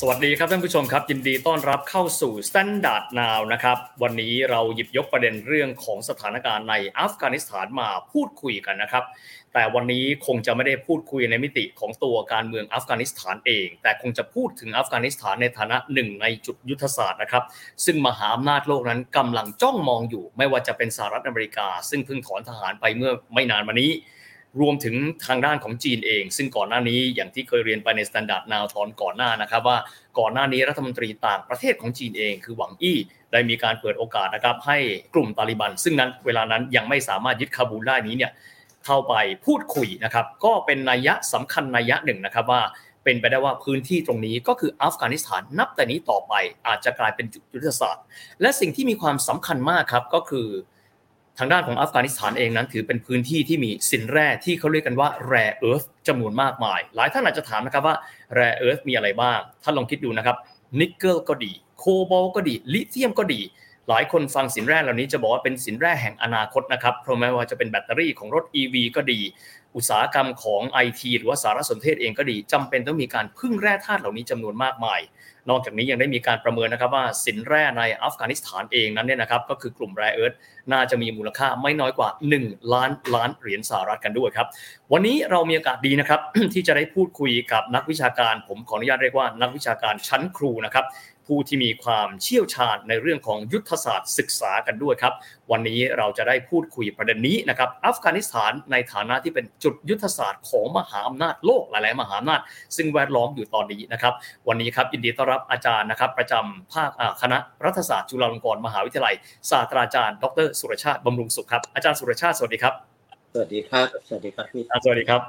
สวัสดีครับท่านผู้ชมครับ ยินดีต้อนรับเข้าสู่ Standard Now นะครับวันนี้เราหยิบยกประเด็นเรื่องของสถานการณ์ในอัฟกานิสถานมาพูดคุยกันนะครับ แต่วันนี้คงจะไม่ได้พูดคุยในมิติของตัวการเมืองอัฟกานิสถานเอง แต่คงจะพูดถึงอัฟกานิสถานในฐานะหนึ่งในจุดยุทธศาสตร์นะครับ ซึ่งมหาอำนาจโลกนั้นกำลังจ้องมองอยู่ ไม่ว่าจะเป็นสหรัฐอเมริกา ซึ่งเพิ่งถอนทหารไปเมื่อไม่นานมานี้ รวมถึงทางด้านของจีนเอง ซึ่งก่อนหน้านี้อย่างที่เคยเรียนไปใน Standard Now ตอนก่อนหน้านะครับว่าก่อนหน้านี้รัฐมนตรีต่างประเทศของจีนเองคือหวังอี้ได้มีการเปิดโอกาสนะครับให้กลุ่มตาลิบัน ซึ่งนั้นเวลานั้นยังไม่สามารถยึดคาบูลได้นี้เนี่ยเข้าไปพูดคุยนะครับก็เป็นนัยยะสำคัญนัยยะหนึ่งนะครับว่าเป็นไปได้ว่าพื้นที่ตรงนี้ก็คืออัฟกานิสถานนับแต่นี้ต่อไปอาจจะกลายเป็นจุดยุทธศาสตร์ และสิ่งที่มีความสำคัญมากครับก็คือ ทางด้านของอัฟกานิสถานเองนั้นถือเป็นพื้นที่ที่มีสินแร่ที่เขาเรียกกันว่า rare earth จำนวนมากมาย หลายท่านอาจจะถามนะครับว่า rare earth มีอะไรบ้าง ท่านลองคิดดูนะครับนิกเกิลก็ดี โคบอลก็ดี ลิเธียมก็ดี หลายคนฟังสินแร่เหล่านี้จะบอกว่าเป็นสินแร่แห่งอนาคตนะครับ เพราะแม้ว่าจะเป็นแบตเตอรี่ของรถ EV ก็ดี อุตสาหกรรมของ IT หรือว่าสารสนเทศเองก็ดีจำเป็นต้องมีการพึ่งแร่ธาตุเหล่านี้จำนวนมากมาย นอกจากนี้ยังได้มีการประเมินนะครับว่าสินแร่ในอัฟกานิสถานเองนั้นเนี่ยนะครับก็คือกลุ่มแร่เอิร์ธ น่าจะมีมูลค่าไม่น้อยกว่า 1 ล้านล้านเหรียญสหรัฐกันด้วยครับ วันนี้เรามีโอกาสดีนะครับที่จะได้พูดคุยกับนักวิชาการ ผมขออนุญาตเรียกว่านักวิชาการชั้นครูนะครับผู้ที่มีความเชี่ยวชาญในเรื่องของยุทธศาสตร์ศึกษากันด้วยครับ วันนี้เราจะได้พูดคุยประเด็นนี้นะครับอัฟกานิสถานในฐานะที่เป็นจุดยุทธศาสตร์ของมหาอำนาจโลกหลาย ๆ มหาอำนาจ ซึ่งแวดล้อมอยู่ตอนนี้นะครับ วันนี้ครับยินดีต้อนรับอาจารย์นะครับ ประจำภาคอ่าคณะรัฐศาสตร์จุฬาลงกรณ์มหาวิทยาลัยศาสตราจารย์ ดรสุรชาติบำรุงสุขครับอาจารย์สุรชาติสวัสดีครับ สวัสดีครับ สวัสดีครับพี่อาจารย์สวัสดีครับ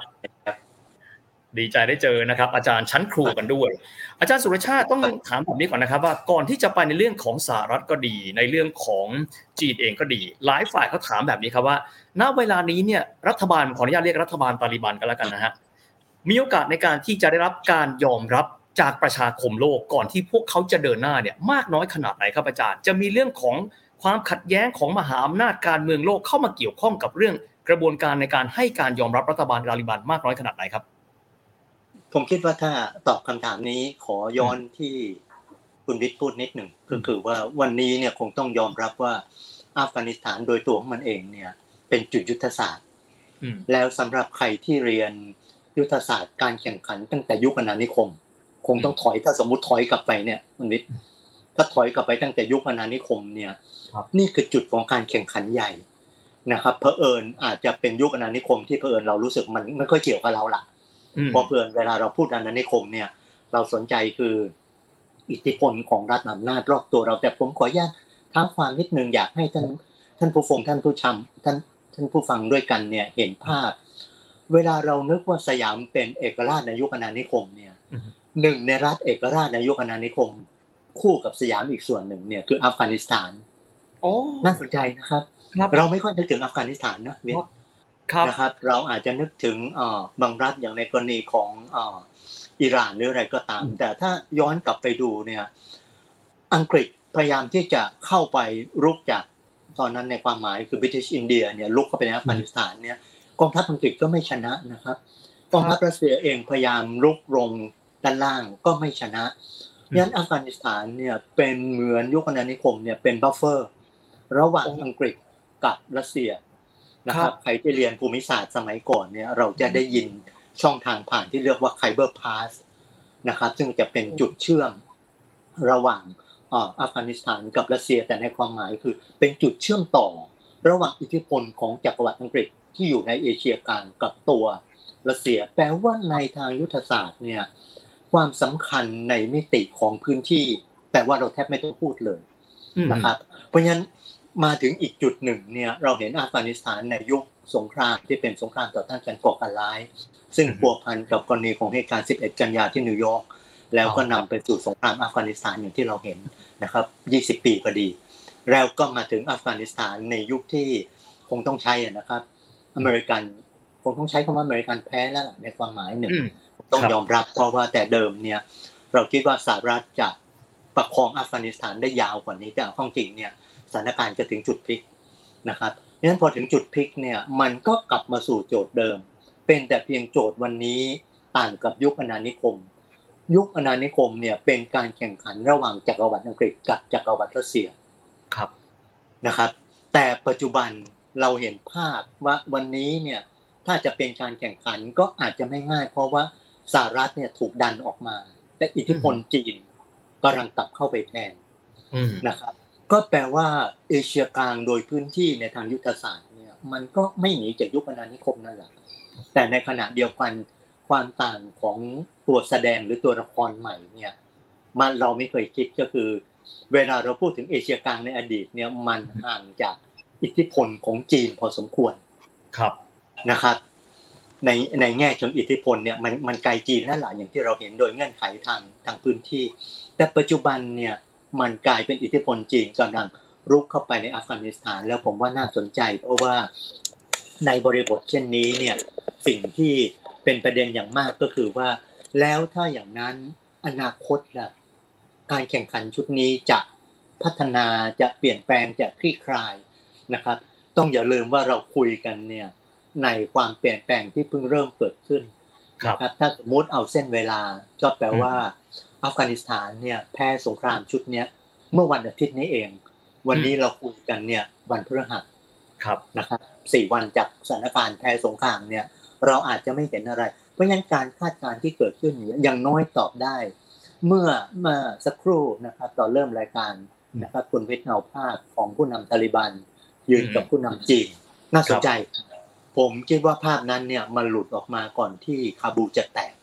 ดีใจได้เจอนะครับ อาจารย์ชั้นครูกันด้วย อาจารย์สุรชาติต้องถามแบบนี้ก่อนนะครับว่าก่อนที่จะไปในเรื่องของสหรัฐก็ดี ในเรื่องของจีนเองก็ดี หลายฝ่ายเขาถามแบบนี้ครับว่า ณเวลานี้เนี่ยรัฐบาลขออนุญาตเรียกรัฐบาลตาลิบันกันแล้วกันนะฮะมีโอกาสในการที่จะได้รับการยอมรับจากประชาคมโลกก่อนที่พวกเขาจะเดินหน้าเนี่ยมากน้อยขนาดไหนครับอาจารย์ จะมีเรื่องของ ความขัดแย้งของมหาอำนาจการเมืองโลกเข้ามาเกี่ยวข้องกับเรื่องกระบวนการในการให้การยอมรับรัฐบาลตาลิบันมากน้อยขนาดไหนครับ ผมคิดว่าถ้าตอบคำถามนี้ขอย้อนที่คุณวิทย์พูดนิดหนึ่งก็คือว่าวันนี้เนี่ยคงต้องยอมรับว่าอัฟกานิสถานโดยตัวของมันเองเนี่ยเป็นจุดยุทธศาสตร์อืมแล้วสำหรับใครที่เรียนยุทธศาสตร์การแข่งขันตั้งแต่ยุคอาณานิคม คงต้องถอยถ้าสมมติถอยกลับไปเนี่ยคุณวิทย์ ถ้าถอยกลับไปตั้งแต่ยุคอาณานิคมเนี่ยครับนี่คือจุดของการแข่งขันใหญ่นะครับเผอิญอาจจะเป็นยุคอาณานิคมที่เผอิญเรารู้สึกมันไม่ค่อยเกี่ยวกับเราละอืมเพราะเพื่อนเวลาเราพูดอาณานิคมเนี่ย เราสนใจคืออิทธิพลของรัฐอำนาจรอบตัวเรา แต่ผมขออนุญาตท้าความนิดนึงอยากให้ท่านท่านผู้ฟังท่านผู้ชมท่านท่านผู้ฟังด้วยกันเนี่ยเห็นภาพ เวลาเรานึกว่าสยามเป็นเอกราชในยุคอาณานิคมเนี่ยอืมหนึ่งในรัฐเอกราชในยุคอาณานิคม คู่กับสยามอีกส่วนหนึ่งเนี่ยคืออัฟกานิสถานโอ้น่าสนใจนะครับครับเราไม่ค่อยนึกถึงอัฟกานิสถานนะเวียนครับนะครับ เราอาจจะนึกถึงเอ่อบางรัฐอย่างในกรณีของเอ่ออิหร่านหรืออะไรก็ตาม แต่ถ้าย้อนกลับไปดูเนี่ยอังกฤษพยายามที่จะเข้าไปรุกจากตอนนั้นในความหมายคือ British India เนี่ยรุกเข้าไปในอัฟกานิสถานเนี่ยกองทัพอังกฤษก็ไม่ชนะนะครับกองทัพรัสเซียเองพยายามรุกลงด้านล่างก็ไม่ชนะ งั้นอัฟกานิสถานเนี่ยเป็นเหมือนยุคอาณานิคมเนี่ยเป็น buffer ระหว่างอังกฤษกับรัสเซียนะครับใครที่เรียนภูมิศาสตร์สมัยก่อนเนี่ยเราจะได้ยินช่องทางผ่านที่เรียกว่าไคเบอร์พาสนะครับซึ่งจะเป็นจุดเชื่อมระหว่างเอ่ออัฟกานิสถานกับรัสเซียแต่ในความหมายคือเป็นจุดเชื่อมต่อ ระหว่างอิทธิพลของจักรวรรดิอังกฤษที่อยู่ในเอเชียกลางกับตัวรัสเซียแปลว่าในทางยุทธศาสตร์เนี่ย ความสำคัญในมิติของพื้นที่ แต่ว่าเราแทบไม่ต้องพูดเลยอืมนะครับ เพราะฉะนั้นมาถึงอีกจุดหนึ่งเนี่ยเราเห็นอัฟกานิสถานในยุคสงครามที่เป็นสงครามต่อต้านการก่อการร้าย ซึ่งอือฮึพัวพันกับกรณีของเหตุการณ์ 11 กันยาที่นิวยอร์กแล้วก็อ๋อคนำรับไปสู่สงครามอัฟกานิสถานอย่างที่เราเห็นนะครับ 20 ปีพอดี แล้วก็มาถึงอัฟกานิสถานในยุคที่คงต้องใช้อะนะครับ อเมริกันคงต้องใช้คำว่าอเมริกันแพ้แล้วล่ะในความหมายหนึ่งอืม ต้องครับยอมรับ เพราะว่าแต่เดิมเนี่ย เราคิดว่าสหรัฐจะปประคองอัฟกานิสถานได้ยาวกว่านี้แต่ข้องจริงเนี่ยสถานการณ์จะถึงจุดพลิกนะครับดังนั้นพอถึงจุดพลิกเนี่ยมันก็กลับมาสู่โจทย์เดิม เป็นแต่เพียงโจทย์วันนี้ต่างกับยุคอาณานิคม ยุคอาณานิคมเนี่ยเป็นการแข่งขันระหว่างจักรวรรดิอังกฤษกับจักรวรรดิรัสเซียครับนะครับ แต่ปัจจุบันเราเห็นภาพว่าวันนี้เนี่ยถ้าจะเป็นการแข่งขันก็อาจจะไม่ง่าย เพราะว่า สหรัฐเนี่ยถูกดันออกมาแต่อิทธิพลจีนกำลังกลับเข้าไปแทนอืมนะครับ ก็แปลว่าเอเชียกลางโดยพื้นที่ในทางยุทธศาสตร์เนี่ย มันก็ไม่หนีจากยุคอาณานิคมนั่นแหละแต่ในขณะเดียวกันความต่างของตัวแสดงหรือตัวละครใหม่เนี่ยมันเราไม่เคยคิดก็คือ เวลาเราพูดถึงเอเชียกลางในอดีตเนี่ยมันห่างจากอิทธิพลของจีนพอสมควรครับนะครับ ในในแง่เชิงอิทธิพลเนี่ยมันมันไกลจีนนั่นแหละอย่างที่เราเห็นโดยเงื่อนไขทางทางพื้นที่ แต่ปัจจุบันเนี่ยมันกลายเป็นอิทธิพลจีนกำลังรุกเข้าไปในอัฟกานิสถาน แล้วผมว่าน่าสนใจ เพราะว่าในบริบทเช่นนี้เนี่ยสิ่งที่เป็นประเด็นอย่างมากก็คือว่า แล้วถ้าอย่างนั้นอนาคตล่ะการแข่งขันชุดนี้จะพัฒนาจะเปลี่ยนแปลงจะคลี่คลายนะครับ ต้องอย่าลืมว่าเราคุยกันเนี่ย ในความเปลี่ยนแปลงที่เพิ่งเริ่มเกิดขึ้นครับนะครับถ้าสมมติเอาเส้นเวลาก็แปลว่าอัฟกานิสถานเนี่ยแพ้สงครามชุดเนี้ยเมื่อวันอาทิตย์นี้เอง วันนี้เราคุยกันเนี่ยวันพฤหัสครับนะครับสี่วันจากสถานการณ์แพ้สงครามเนี่ยเราอาจจะไม่เห็นอะไร เพราะฉะนั้นการคาดการณ์ที่เกิดขึ้นเนี่ยอย่างน้อยตอบได้ เมื่อเมื่อสักครู่นะครับตอนเริ่มรายการนะครับคุณวิทย์เอาภาพของผู้นำตาลิบันยืนกับผู้นำจีนน่าสนใจ ผมคิดว่าภาพนั้นเนี่ยมันหลุดออกมาก่อนที่คาบูจะแตก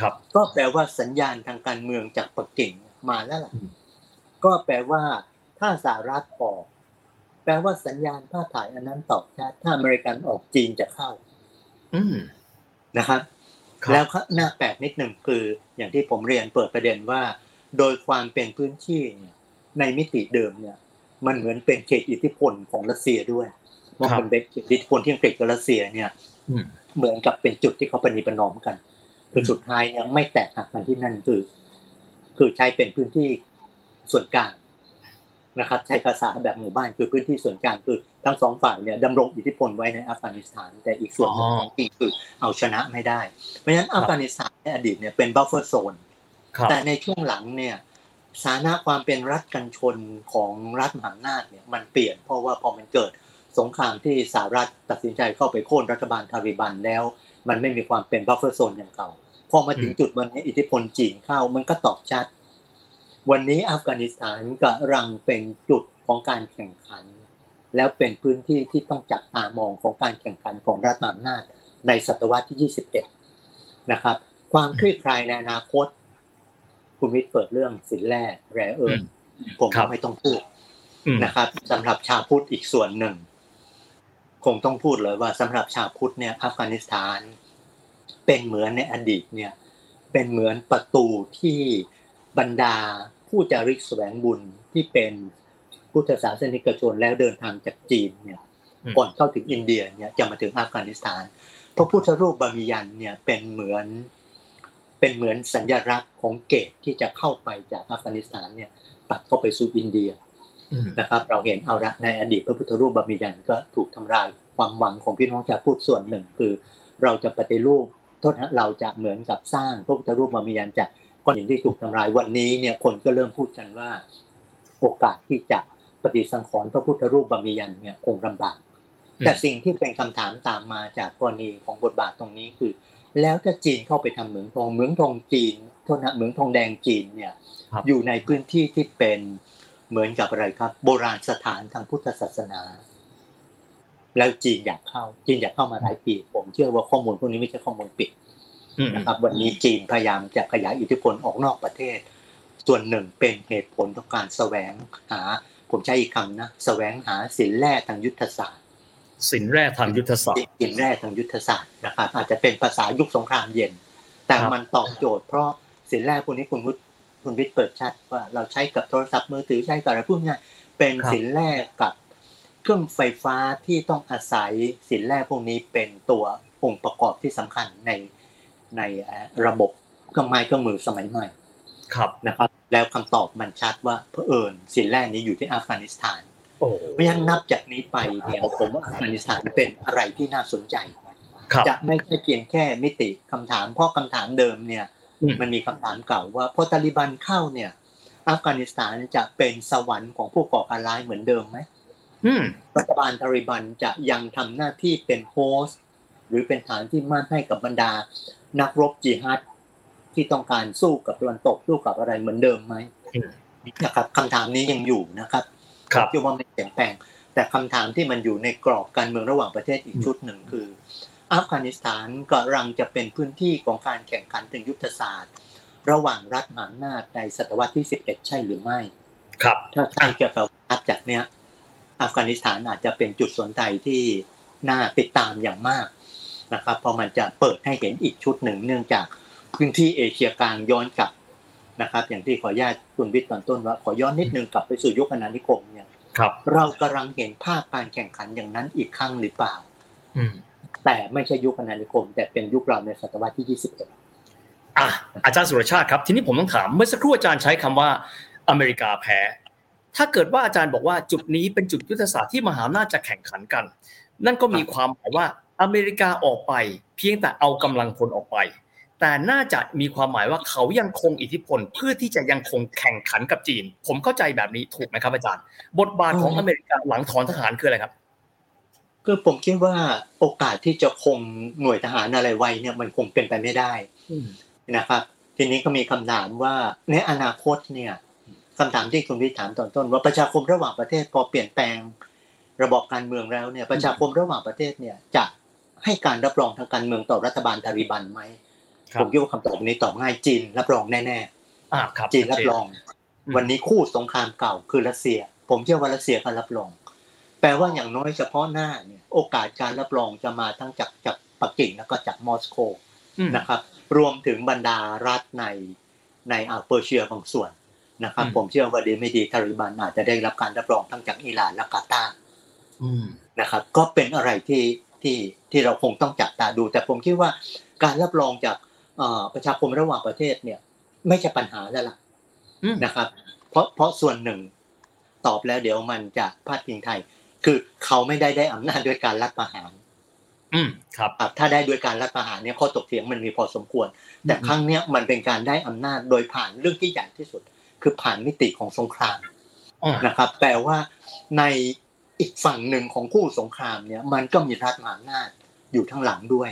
ครับ ก็แปลว่าสัญญาณทางการเมืองจากปักกิ่งมาแล้วล่ะอืมก็แปลว่าถ้าสหรัฐออก แปลว่าสัญญาณภาพถ่ายอันนั้นตอบชัดถ้าอเมริกันออกจีนจะเข้า อืมนะครับครับแล้วก็หน้าแปลกนิดหนึ่งคืออย่างที่ผมเรียนเปิดประเด็นว่า โดยความเป็นพื้นที่เนี่ยในมิติเดิมเนี่ย มันเหมือนเป็นเขตอิทธิพลของรัสเซียด้วย ว่ามันเป็นเขตอิทธิพลที่อังกฤษกับรัสเซียเนี่ยอืมเหมือนกับเป็นจุดที่เขาปฏิประนอมกัน คือสุดท้ายยังไม่แตกหักกันที่นั่นคือ คือใช้เป็นพื้นที่ส่วนกลางนะครับ ใช้ภาษาแบบหมู่บ้านคือพื้นที่ส่วนกลางคือทั้งสองฝ่ายเนี่ยดำรงอิทธิพลไว้ในอัฟกานิสถาน แต่อีกส่วนหนึ่งของจีนคือเอาชนะไม่ได้ เพราะฉะนั้นอัฟกานิสถานในอดีตเนี่ยเป็น buffer zone ครับแต่ในช่วงหลังเนี่ยสถานะความเป็นรัฐกันชนของรัฐมหาอำนาจเนี่ยมันเปลี่ยนเพราะว่าพอมันเกิด สงครามที่สหรัฐตัดสินใจเข้าไปโค่นรัฐบาลตาลีบันแล้ว มันไม่มีความเป็น buffer zone อย่างเก่าพอมาถึงจุดวันนี้อิทธิพลจีนเข้ามันก็ตอบชัด วันนี้อัฟกานิสถานกำลังเป็นจุดของการแข่งขัน แล้วเป็นพื้นที่ที่ต้องจับตามองของการแข่งขันของรัฐมหาอำนาจในศตวรรษที่ 21 นะครับ ความคลี่คลายในอนาคต คุณวิทย์เปิดเรื่องสินแร่แร่เอิร์ธผมครับไม่ต้องพูดอืมนะครับสำหรับชาวพุทธอีกส่วนหนึ่ง คงต้องพูดเลยว่าสำหรับชาวพุทธเนี่ยอัฟกานิสถาน เป็นเหมือนในอดีตเนี่ยเป็นเหมือนประตูที่บรรดาผู้จาริกแสวงบุญที่เป็นพุทธศาสนิกชนแล้วเดินทางจากจีนเนี่ยอืมก่อนเข้าถึงอินเดียเนี่ยจะมาถึงอัฟกานิสถานพระพุทธรูปบามิยันเนี่ยเป็นเหมือนเป็นเหมือนสัญลักษณ์ของเกตที่จะเข้าไปจากอัฟกานิสถานเนี่ยตัดเข้าไปสู่อินเดียอืม นะครับ เราเห็นเอาละในอดีตพระพุทธรูปบามิยันก็ถูกทำลายความหวังของพี่น้องชาวพุทธส่วนหนึ่ง คือ เราจะปฏิรูปโทษนะเราจะเหมือนกับสร้างพระพุทธรูปบามิยันจากก้อนหินที่ถูกทำลายวันนี้เนี่ยคนก็เริ่มพูดกันว่า โอกาสที่จะปฏิสังขรณ์พระพุทธรูปบามิยันเนี่ยคงลำบากแต่สิ่งที่เป็นคำถามตามมาจากกรณีของบทบาทตรงนี้คือ แล้วถ้าจีนเข้าไปทำเหมืองทองเหมืองทองจีนโทษนะเหมืองทองแดงจีนเนี่ยครับอยู่ในพื้นที่ที่เป็น เหมือนกับอะไรครับ โบราณสถานทางพุทธศาสนา แล้วจีนอยากเข้า จีนอยากเข้ามาหลายปี ผมเชื่อว่าข้อมูลพวกนี้ไม่ใช่ข้อมูลปิดอืมนะครับ วันนี้จีนพยายามจะขยายอิทธิพลออกนอกประเทศ ส่วนหนึ่งเป็นเหตุผลของการแสวงหา ผมใช้อีกคำนะแสวงหาสินแร่ทางยุทธศาสตร์สินแร่ทางยุทธศาสตร์สินแร่ทางยุทธศาสตร์นะครับ อาจจะเป็นภาษายุคสงครามเย็น แต่ครับมันตอบโจทย์เพราะสินแร่พวกนี้คุณวุฒิ คุณวิทย์เปิดชัดว่าเราใช้กับโทรศัพท์มือถือใช้กับอะไรพวกเนี้ยเป็นครับสินแร่กับเครื่องไฟฟ้าที่ต้องอาศัยสินแร่พวกนี้เป็นตัวองค์ประกอบที่สำคัญในในเอ่อระบบเครื่องไม้เครื่องมือสมัยใหม่ครับนะครับ แล้วคำตอบมันชัดว่าเผอิญสินแร่นี้อยู่ที่อัฟกานิสถานโอ้เพราะฉะนั้นนับจากนี้ไปเนี่ยผมว่าอัฟกานิสถานเป็นอะไรที่น่าสนใจครับจะไม่ใช่เพียงแค่มิติคำถามเพราะคำถามเดิมเนี่ยอื มมันมีคำถามเก่าว่าพอตาลิบันเข้าเนี่ย อัฟกานิสถานจะเป็นสวรรค์ของผู้ก่อการร้ายเหมือนเดิมไหมอืมรัฐบาลตาลิบันจะยังทำหน้าที่เป็นโฮสต์หรือเป็นฐานที่มั่นให้กับบรรดา นักรบจิฮัดที่ต้องการสู้กับตะวันตกสู้กับอะไรเหมือนเดิมไหมนะครับคำถามนี้ยังอยู่นะครับครับผมคิดว่าไม่เปลี่ยนแปลง แต่คำถามที่มันอยู่ในกรอบการเมืองระหว่างประเทศอีกชุดหนึ่งคือ อัฟกานิสถานกำลังจะเป็นพื้นที่ของการแข่งขันทางยุทธศาสตร์ ระหว่างรัฐมหาอำนาจในศตวรรษที่ 11 ใช่หรือไม่ ครับ ถ้าใช่เกี่ยวกับนับจากเนี้ยอัฟกานิสถานอาจจะเป็นจุดสนใจที่น่าติดตามอย่างมากนะครับเพราะมันจะเปิดให้เห็นอีกชุดหนึ่งเนื่องจากพื้นที่เอเชียกลางย้อนกลับนะครับ อย่างที่ขออนุญาตคุณวิทย์ตอนต้นว่าขอย้อนนิดนึงกลับไปสู่ยุคอาณานิคมเนี่ยครับเรากำลังเห็นภาพการแข่งขันอย่างนั้นอีกครั้งหรือเปล่าอืม แต่ไม่ใช่ยุคอาณานิคม แต่เป็นยุคเราในศตวรรษที่ 21อะอาจารย์สุรชาติครับ ทีนี้ผมต้องถามเมื่อสักครู่อาจารย์ใช้คำว่าอเมริกาแพ้ ถ้าเกิดว่าอาจารย์บอกว่าจุดนี้เป็นจุดยุทธศาสตร์ที่มหาอำนาจจะแข่งขันกัน นั่นก็มีความหมายว่าอเมริกาออกไป เพียงแต่เอากำลังพลออกไป แต่น่าจะมีความหมายว่าเขายังคงอิทธิพลเพื่อที่จะยังคงแข่งขันกับจีน ผมเข้าใจแบบนี้ถูกไหมครับอาจารย์ บทบาทของอเมริกาหลังถอนทหารคืออะไรครับ คือผมคิดว่าโอกาสที่จะคงหน่วยทหารอะไรไว้เนี่ยมันคงเป็นไปไม่ได้นะครับ ทีนี้ก็มีคำถามว่าในอนาคตเนี่ยคำถามที่คุณวิทย์ถามตอนต้น ว่าประชาคมระหว่างประเทศพอเปลี่ยนแปลงระบบการเมืองแล้วเนี่ยประชาคมระหว่างประเทศเนี่ยจะให้การรับรองทางการเมืองต่อรัฐบาลตาลิบันไหมครับผมคิดว่าคำตอบนี้ตอบง่ายจีนรับรองแน่อ่าครับๆจีนรับรองอืมวันนี้คู่สงครามเก่าคือรัสเซีย ผมเชื่อว่ารัสเซียก็รับรอง แปลว่าอย่างน้อยเฉพาะหน้าเนี่ยโอกาสการรับรองจะมาทั้งจากจากปักกิ่งแล้วก็จากมอสโกอืมนะครับ รวมถึงบรรดารัฐในในอ่าวเปอร์เซียบางส่วนนะครับอืมผมเชื่อว่าดีไม่ดีทาริบันอาจจะได้รับการรับรองทั้งจากอิหร่านและกาตาร์อืมนะครับ ก็เป็นอะไรที่ที่ที่เราคงต้องจับตาดู แต่ผมคิดว่าการรับรองจากเอ่อประชาคมระหว่างประเทศเนี่ย ไม่ใช่ปัญหาแล้วล่ะอืมนะครับ เพราะเพราะส่วนหนึ่งตอบแล้วเดี๋ยวมันจะพาดพิงไทย คือเขาไม่ได้ได้อำนาจด้วยการรัฐประหาร อืมครับครับถ้าได้ด้วยการรัฐประหารเนี่ยข้อตกเถียงมันมีพอสมควร แต่อืมครั้งเนี้ยมันเป็นการได้อำนาจโดยผ่านเรื่องที่ใหญ่ที่สุด คือผ่านมิติของสงครามอ่านะครับ แปลว่าในอีกฝั่งหนึ่งของคู่สงครามเนี่ย มันก็มีรัฐมหาอำนาจอยู่ทั้างหลังด้วย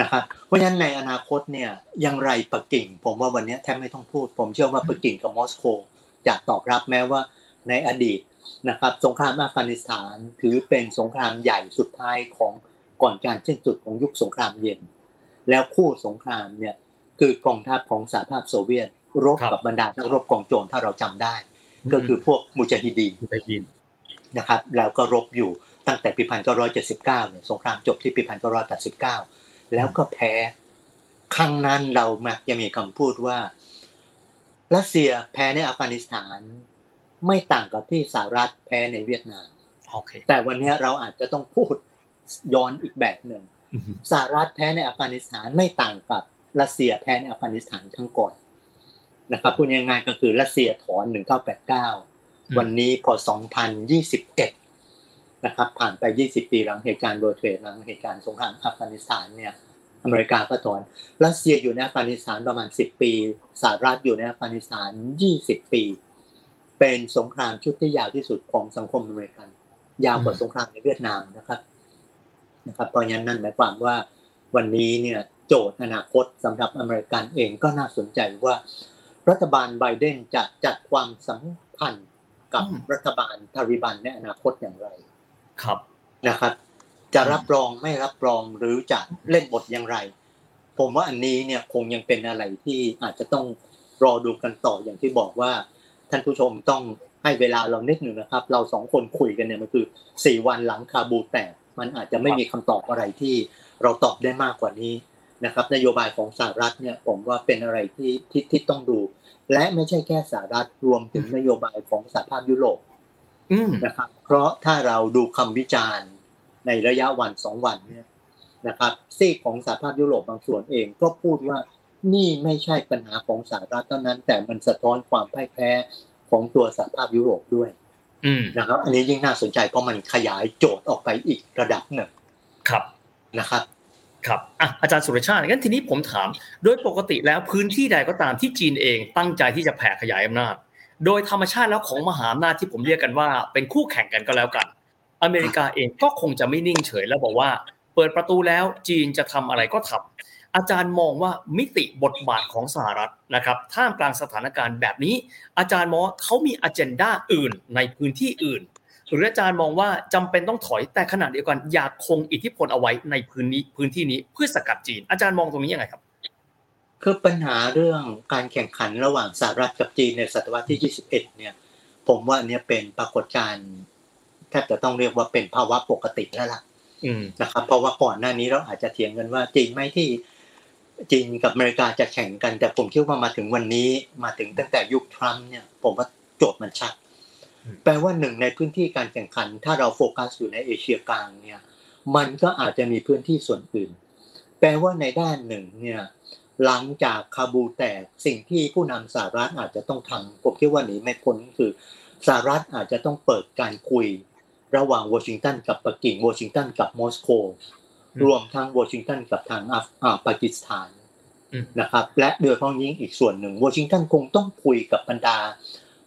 นะครับเพราะฉะนั้นในอนาคตเนี่ยอยังไรปักกิ่ง ผมว่าวันเนี้ยแทบไม่ต้องพูด ผมเชื่อว่าปักกิ่งกับมอสโกจะตอบรับแม้ว่าในอดีต นะครับสงครามอัฟกานิสถานถือเป็นสงครามใหญ่สุดท้ายของก่อนการสิ้นสุดของยุคสงครามเย็น แล้วคู่สงครามเนี่ยคือกองทัพของสหภาพโซเวียต รบครับกับบรรดานักรบกองโจรถ้าเราจำได้ ก็คือพวกมุจาฮิดีนไปยินนะครับแล้วก็รบอยู่ตั้งแต่ปี1979เนี่ยสงครามจบที่ปี1989แล้วก็แพ้ครั้งนั้นเรามักจะมีคำพูดว่ารัสเซียแพ้ในอัฟกานิสถาน ไม่ต่างกับที่สหรัฐแพ้ในเวียดนามโอเคแต่วันนี้เราอาจจะต้องพูดย้อนอีกแบบหนึ่งอืมสหรัฐแพ้ในอัฟกานิสถานไม่ต่างกับรัสเซียแพ้ในอัฟกานิสถานทั้งก่อนนะครับพูดง่ายๆก็คือรัสเซียถอน 1989 วันนี้พอ 2021 นะครับ ผ่านไป 20 ปีหลังเหตุการณ์ World Trade หลังเหตุการณ์สงครามอัฟกานิสถานเนี่ยอเมริกาก็ถอนรัสเซียอยู่ในอัฟกานิสถานประมาณ 10 ปีสหรัฐอยู่ในอัฟกานิสถาน 20 ปี เป็นสงครามชุดที่ยาวที่สุดของสังคมอเมริกัน ยาวกว่าสงครามในเวียดนามนะครับนะครับเพราะฉะนั้นนั่นหมายความว่าวันนี้เนี่ยโจทย์อนาคตสำหรับอเมริกันเองก็น่าสนใจว่า รัฐบาลไบเดนจะจัดความสัมพันธ์กับอืมรัฐบาลทาริบันในอนาคตอย่างไร ครับนะครับ จะรับรองไม่รับรองหรือจะเล่นบทอย่างไร ผมว่าอันนี้เนี่ยคงยังเป็นอะไรที่อาจจะต้องรอดูกันต่ออย่างที่บอกว่า ท่านผู้ชมต้องให้เวลาเรานิดหนึ่งนะครับ เราสองคนคุยกันเนี่ยมันคือสี่วันหลังคาบูแตกมันอาจจะไม่มีคำตอบอะไรที่เราตอบได้มากกว่านี้นะครับ นโยบายของสหรัฐเนี่ยผมว่าเป็นอะไรที่ที่ที่ต้องดู และไม่ใช่แค่สหรัฐรวมถึงนโยบายของสหภาพยุโรปอืมนะครับ เพราะถ้าเราดูคำวิจารณ์ในระยะวันสองวันเนี่ยนะครับซีกของสหภาพยุโรปบางส่วนเองก็พูดว่า นี่ไม่ใช่ปัญหาของสหรัฐเท่านั้น แต่มันสะท้อนความพ่ายแพ้ของตัวสหภาพยุโรปด้วยอืมนะครับ อันนี้ยิ่งน่าสนใจเพราะมันขยายโจทย์ออกไปอีกระดับหนึ่งครับนะครับครับอะอาจารย์สุรชาติงั้นทีนี้ผมถาม โดยปกติแล้วพื้นที่ใดก็ตามที่จีนเองตั้งใจที่จะแผ่ขยายอำนาจ โดยธรรมชาติแล้วของมหาอำนาจที่ผมเรียกกันว่า เป็นคู่แข่งกันก็แล้วกัน อเมริกาเองก็คงจะไม่นิ่งเฉยแล้วบอกว่า เปิดประตูแล้วจีนจะทำอะไรก็ทำ อาจารย์มองว่ามิติบทบาทของสหรัฐนะครับท่ามกลางสถานการณ์แบบนี้ อาจารย์มองว่าเขามีอ g e n d a อื่นในพื้นที่อื่น หรืออาจารย์มองว่าจำเป็นต้องถอยแต่ขณะเดียวกันอยากคงอิทธิพลเอาไว้ในพื้นนี้พื้นที่นี้เพื่อสกัดจีน อาจารย์มองตรงนี้ยังไงครับคือปัญหาเรื่องการแข่งขันระหว่างสหรัฐกับจีนในศตวรรษที่ 21 เนี่ย ผมว่าอันเนี้ยเป็นปรากฏการณ์แทบจะต้องเรียกว่าเป็นภาวะปกติแล้วล่ะอืมนะครับ เพราะว่าก่อนหน้านี้เราอาจจะเถียงกันว่าจริงไหมที่ จีนกับอเมริกาจะแข่งกัน แต่ผมคิดว่ามาถึงวันนี้มาถึงตั้งแต่ยุคทรัมป์เนี่ยผมว่าโจทย์มันชัด แปลว่าหนึ่งในพื้นที่การแข่งขัน ถ้าเราโฟกัสอยู่ในเอเชียกลางเนี่ยมันก็อาจจะมีพื้นที่ส่วนอื่น แปลว่าในด้านหนึ่งเนี่ยหลังจากคาบูแตกสิ่งที่ผู้นำสหรัฐอาจจะต้องทำผมคิดว่าหนีไม่พ้นคือสหรัฐอาจจะต้องเปิดการคุย ระหว่างวอชิงตันกับปักกิ่งวอชิงตันกับมอสโกอืม รวมทั้งวอชิงตันกับทางอัฟอ่าปากีสถานอืมนะครับ และโดยเฉพาะยิ่งอีกส่วนหนึ่งวอชิงตันคงต้องคุยกับบรรดา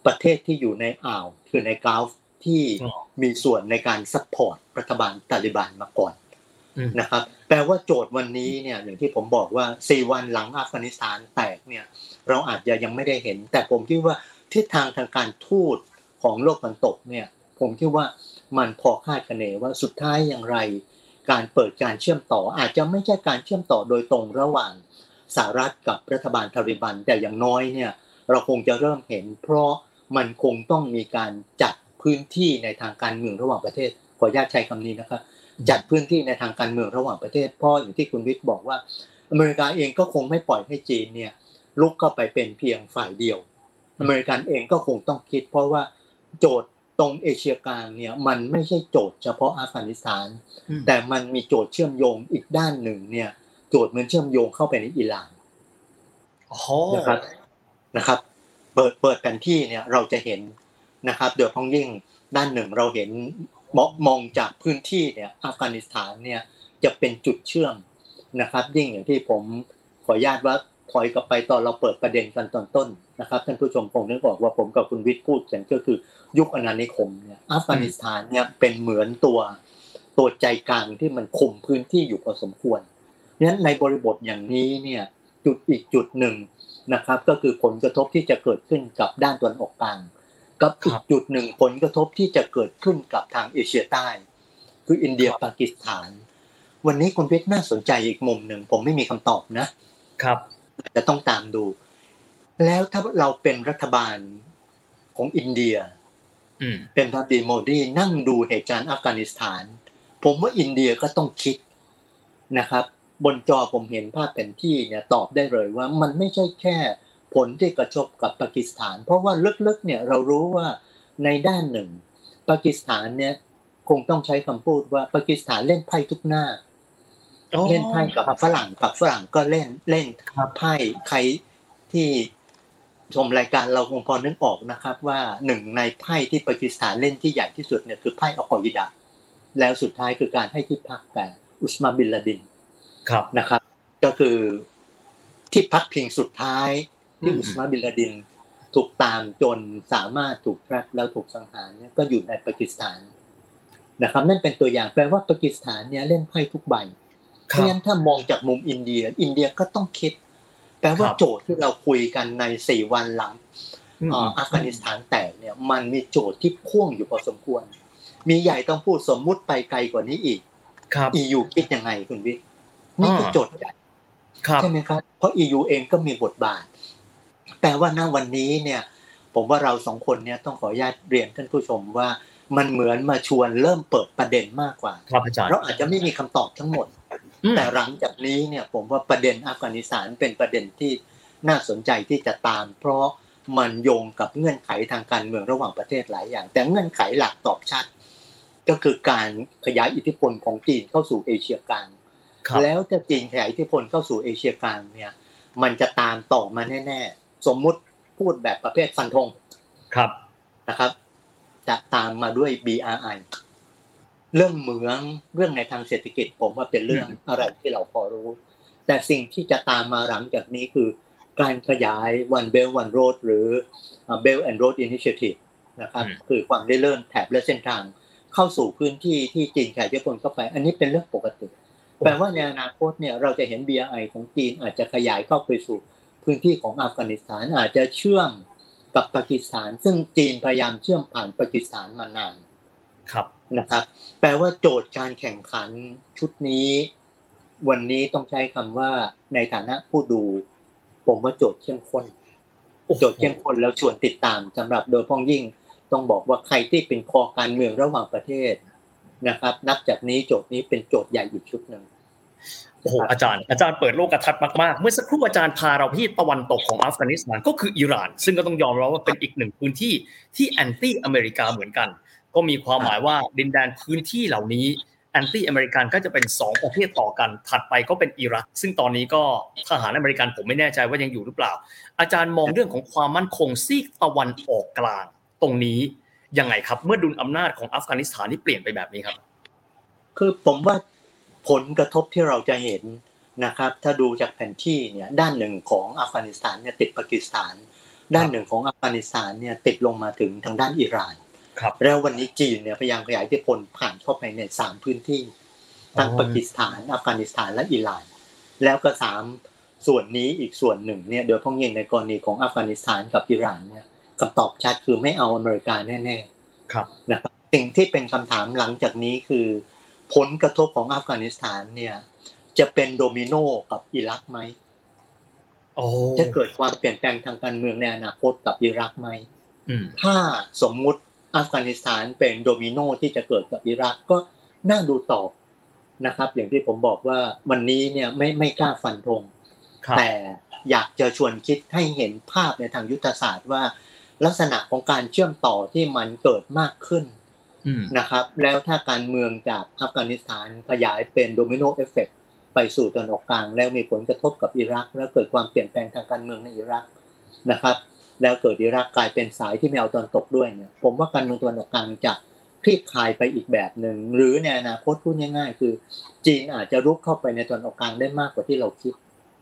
ประเทศที่อยู่ในอ่าวคือใน Gulf ที่อ๋อมีส่วนในการ support รัฐบาลตาลิบันมาก่อนอืมนะครับ แปลว่าโจทย์วันนี้เนี่ยอย่างที่ผมบอกว่าสี่วันหลังอัฟกานิสถานแตกเนี่ย เราอาจจะยังไม่ได้เห็น แต่ผมคิดว่าทิศทางทางการทูตของโลกตะวันตกเนี่ย ผมคิดว่ามันพอคาดคะเนว่าสุดท้ายอย่างไร การเปิดการเชื่อมต่ออาจจะไม่ใช่การเชื่อมต่อโดยตรงระหว่างสหรัฐกับรัฐบาลตาลิบัน แต่อย่างน้อยเนี่ยเราคงจะเริ่มเห็น เพราะมันคงต้องมีการจัดพื้นที่ในทางการเมืองระหว่างประเทศขออนุญาตใช้คำนี้นะครับจัดพื้นที่ในทางการเมืองระหว่างประเทศเพราะอย่างที่คุณวิทย์บอกว่า อเมริกาเองก็คงไม่ปล่อยให้จีนเนี่ยลุกเข้าไปเป็นเพียงฝ่ายเดียว อเมริกันเองก็คงต้องคิด เพราะว่าโจทย์ ตรงเอเชียกลางเนี่ยมันไม่ใช่โจทย์เฉพาะอัฟกานิสถานอืมแต่มันมีโจทย์เชื่อมโยงอีกด้านหนึ่งเนี่ย โจทย์มันเชื่อมโยงเข้าไปในอิหร่านอ๋อนะครับนะครับ เปิดเปิดแผนที่เนี่ยเราจะเห็นนะครับโดยเฉพ้องยิ่งด้านหนึ่งเราเห็นมองมองจากพื้นที่เนี่ยอัฟกานิสถานเนี่ยจะเป็นจุดเชื่อมนะครับ ยิ่งอย่างที่ผมขออนุญาตว่า ถอยกลับไปตอนเราเปิดประเด็นกันตอนต้นนะครับท่านผู้ชมคงนึกออกว่าผมกับคุณวิทย์พูดกันก็คือยุคอาณานิคมเนี่ยอัฟกานิสถานเนี่ยเป็นเหมือนตัวตัวใจกลางที่มันคุมพื้นที่อยู่พอสมควรนั้นในบริบทอย่างนี้เนี่ยจุดอีกจุดหนึ่งนะครับ ก็คือผลกระทบที่จะเกิดขึ้นกับด้านตะวันออกกลางกับอีกจุดหนึ่งผลกระทบที่จะเกิดขึ้นกับทางเอเชียใต้ คืออินเดียปากีสถาน วันนี้คุณเพชรน่าสนใจอีกมุมหนึ่งผมไม่มีคำตอบนะครับ จะต้องตามดู แล้วถ้าเราเป็นรัฐบาลของอินเดียอืมเป็นรัฐดีโมดีนั่งดูเหตุการณ์อัฟกานิสถาน ผมว่าอินเดียก็ต้องคิดนะครับ บนจอผมเห็นภาพแผนที่เนี่ยตอบได้เลยว่ามันไม่ใช่แค่ผลที่กระทบกับปากีสถาน เพราะว่าลึกๆเนี่ยเรารู้ว่าในด้านหนึ่งปากีสถานเนี่ยคงต้องใช้คำพูดว่าปากีสถานเล่นไพ่ทุกหน้า เล่นไพ่กับฝรั่งกับฝรั่งก็เล่นเล่นครับไพ่ใครที่ชมรายการเราคงพอนึกออกนะครับ ว่าหนึ่งในไพ่ที่ปากีสถานเล่นที่ใหญ่ที่สุดเนี่ยคือไพ่อัลกออิดะแล้วสุดท้ายคือการให้ที่พักแก่อุสมาบินลาดินครับนะครับ ก็คือที่พักพิงสุดท้ายที่อืมอุสมาบินลาดินถูกตามจนสามารถถูกแทร็กแล้วถูกสังหารเนี่ยก็อยู่ในปากีสถานนะครับ นั่นเป็นตัวอย่างแปลว่าปากีสถานเนี่ยเล่นไพ่ทุกใบ เพคราะรับฉะนั้นถ้ามองจากมุมอินเดีย อินเดียก็ต้องคิด แปลว่าครับโจทย์ที่เราคุยกันในสี่วันหลังอืมเอ่ออัฟกานิสถานแตกเนี่ยมันมีโจทย์ที่พ่วงอยู่พอสมควร มีใหญ่ต้องพูดสมมุติไปไกลกว่านี้อีกครับ EU คิดยังไงคุณวิทย์นี่คือโจทย์ใหญ่ครับใช่ไหมครับ เพราะ EU เองก็มีบทบาท แปลว่าณวันนี้เนี่ย ผมว่าเราสองคนเนี่ยต้องขออนุญาตเรียนท่านผู้ชมว่ามันเหมือนมาชวนเริ่มเปิดประเด็นมากกว่า ครับอาจารย์เราอาจจะไม่มีคำตอบทั้งหมดอืม แต่หลังจากนี้เนี่ยผมว่าประเด็นอัฟกานิสถานเป็นประเด็นที่น่าสนใจที่จะตาม เพราะมันโยงกับเงื่อนไขทางการเมืองระหว่างประเทศหลายอย่าง แต่เงื่อนไขหลักตอบชัด ก็คือการขยายอิทธิพลของจีนเข้าสู่เอเชียกลางครับแล้วจะจีนขยายอิทธิพลเข้าสู่เอเชียกลางเนี่ย มันจะตามต่อมาแน่ๆ สมมุติพูดแบบประเภทฟันธงครับนะครับ จะตามมาด้วย BRI เรื่องเหมืองเรื่องในทางเศรษฐกิจผมว่าเป็นเรื่องอะไรที่เราพอรู้ แต่สิ่งที่จะตามมาหลังจากนี้คือการขยาย One Belt One Road หรือ Belt and Road Initiative นะครับอืมคือความได้เริ่มแถบและเส้นทางเข้าสู่พื้นที่ที่จีนขยายอิทธิพลเข้าไป อันนี้เป็นเรื่องปกติ แปลว่าในอนาคตเนี่ยเราจะเห็น BRI ของจีนอาจจะขยายเข้าไปสู่พื้นที่ของอัฟกานิสถานอาจจะเชื่อมกับปากีสถาน ซึ่งจีนพยายามเชื่อมผ่านปากีสถานมานาน ครับ นะครับ แปลว่าโจทย์การแข่งขันชุดนี้ วันนี้ต้องใช้คำว่าในฐานะผู้ดู ผมว่าโจทย์เข้มข้นโจทย์เข้มข้นแล้วชวนติดตามสำหรับโดยพ้องยิ่งต้องบอกว่าใครที่เป็นคอการเมืองระหว่างประเทศนะครับ นับจากนี้โจทย์นี้เป็นโจทย์ใหญ่อีกชุดหนึ่งโอ้โหอาจารย์อาจารย์เปิดโลกทัศน์มากๆ เมื่อสักครู่อาจารย์พาเราที่ตะวันตกของอัฟกานิสถานก็คืออิหร่าน ซึ่งก็ต้องยอมรับว่าเป็นอีกหนึ่งพื้นที่ที่ anti อเมริกาเหมือนกัน ก็มีความหมายว่าดินแดนพื้นที่เหล่านี้ anti อเมริกันก็จะเป็น 2 ประเทศต่อกัน ถัดไปก็เป็นอิรัก ซึ่งตอนนี้ก็ทหารอเมริกันผมไม่แน่ใจว่ายังอยู่หรือเปล่า อาจารย์มองเรื่องของความมั่นคงซีกตะวันออกกลาง ตรงนี้ยังไงครับ เมื่อดุลอำนาจของอัฟกานิสถานที่เปลี่ยนไปแบบนี้ครับ คือผมว่าผลกระทบที่เราจะเห็นนะครับ ถ้าดูจากแผนที่เนี่ยด้านหนึ่งของอัฟกานิสถานเนี่ยติดปากีสถาน ด้านหนึ่งของอัฟกานิสถานเนี่ยติดลงมาถึงทางด้านอิหร่าน ครับแล้ววันนี้จีนเนี่ยพยายามขยายอิทธิพลผ่านเข้าไปในสามพื้นที่ทั้งอ๋อปากีสถานอัฟกานิสถานและอิหร่าน แล้วก็สามส่วนนี้อีกส่วนหนึ่งเนี่ยโดยเฉพ้องยิ่งในกรณีของอัฟกานิสถานกับอิหร่านเนี่ยคำตอบชัดคือไม่เอาอเมริกาแน่ๆครับนะครับสิ่งที่เป็นคำถามหลังจากนี้คือ ผลกระทบของอัฟกานิสถานเนี่ยจะเป็นโดมิโนกับอิรักไหมโอ้จะเกิดความเปลี่ยนแปลงทางการเมืองในอนาคตกับอิรักไหมอืมถ้าสมมุติ อัฟกานิสถานเป็นโดมิโนที่จะเกิดกับอิรักก็น่าดูตอบนะครับ อย่างที่ผมบอกว่าวันนี้เนี่ยไม่ไม่กล้าฟันธงครับแต่อยากจะชวนคิดให้เห็นภาพในทางยุทธศาสตร์ว่า ลักษณะของการเชื่อมต่อที่มันเกิดมากขึ้นอืมนะครับ แล้วถ้าการเมืองจากอัฟกานิสถานขยายเป็น domino effect ไปสู่ตะวันออกกลาง แล้วมีผลกระทบกับอิรัก แล้วเกิดความเปลี่ยนแปลงทางการเมืองในอิรักนะครับ แล้วเกิดอิรักกลายเป็นสายที่ไม่เอาตะวันตกด้วยเนี่ยผมว่าการเมืองตะวันออกกลางจะคลี่คลายไปอีกแบบหนึ่งหรือในอนาคตพูดง่าย ๆ คือ จีนอาจจะรุกเข้าไปในตะวันออกกลางได้มากกว่าที่เราคิด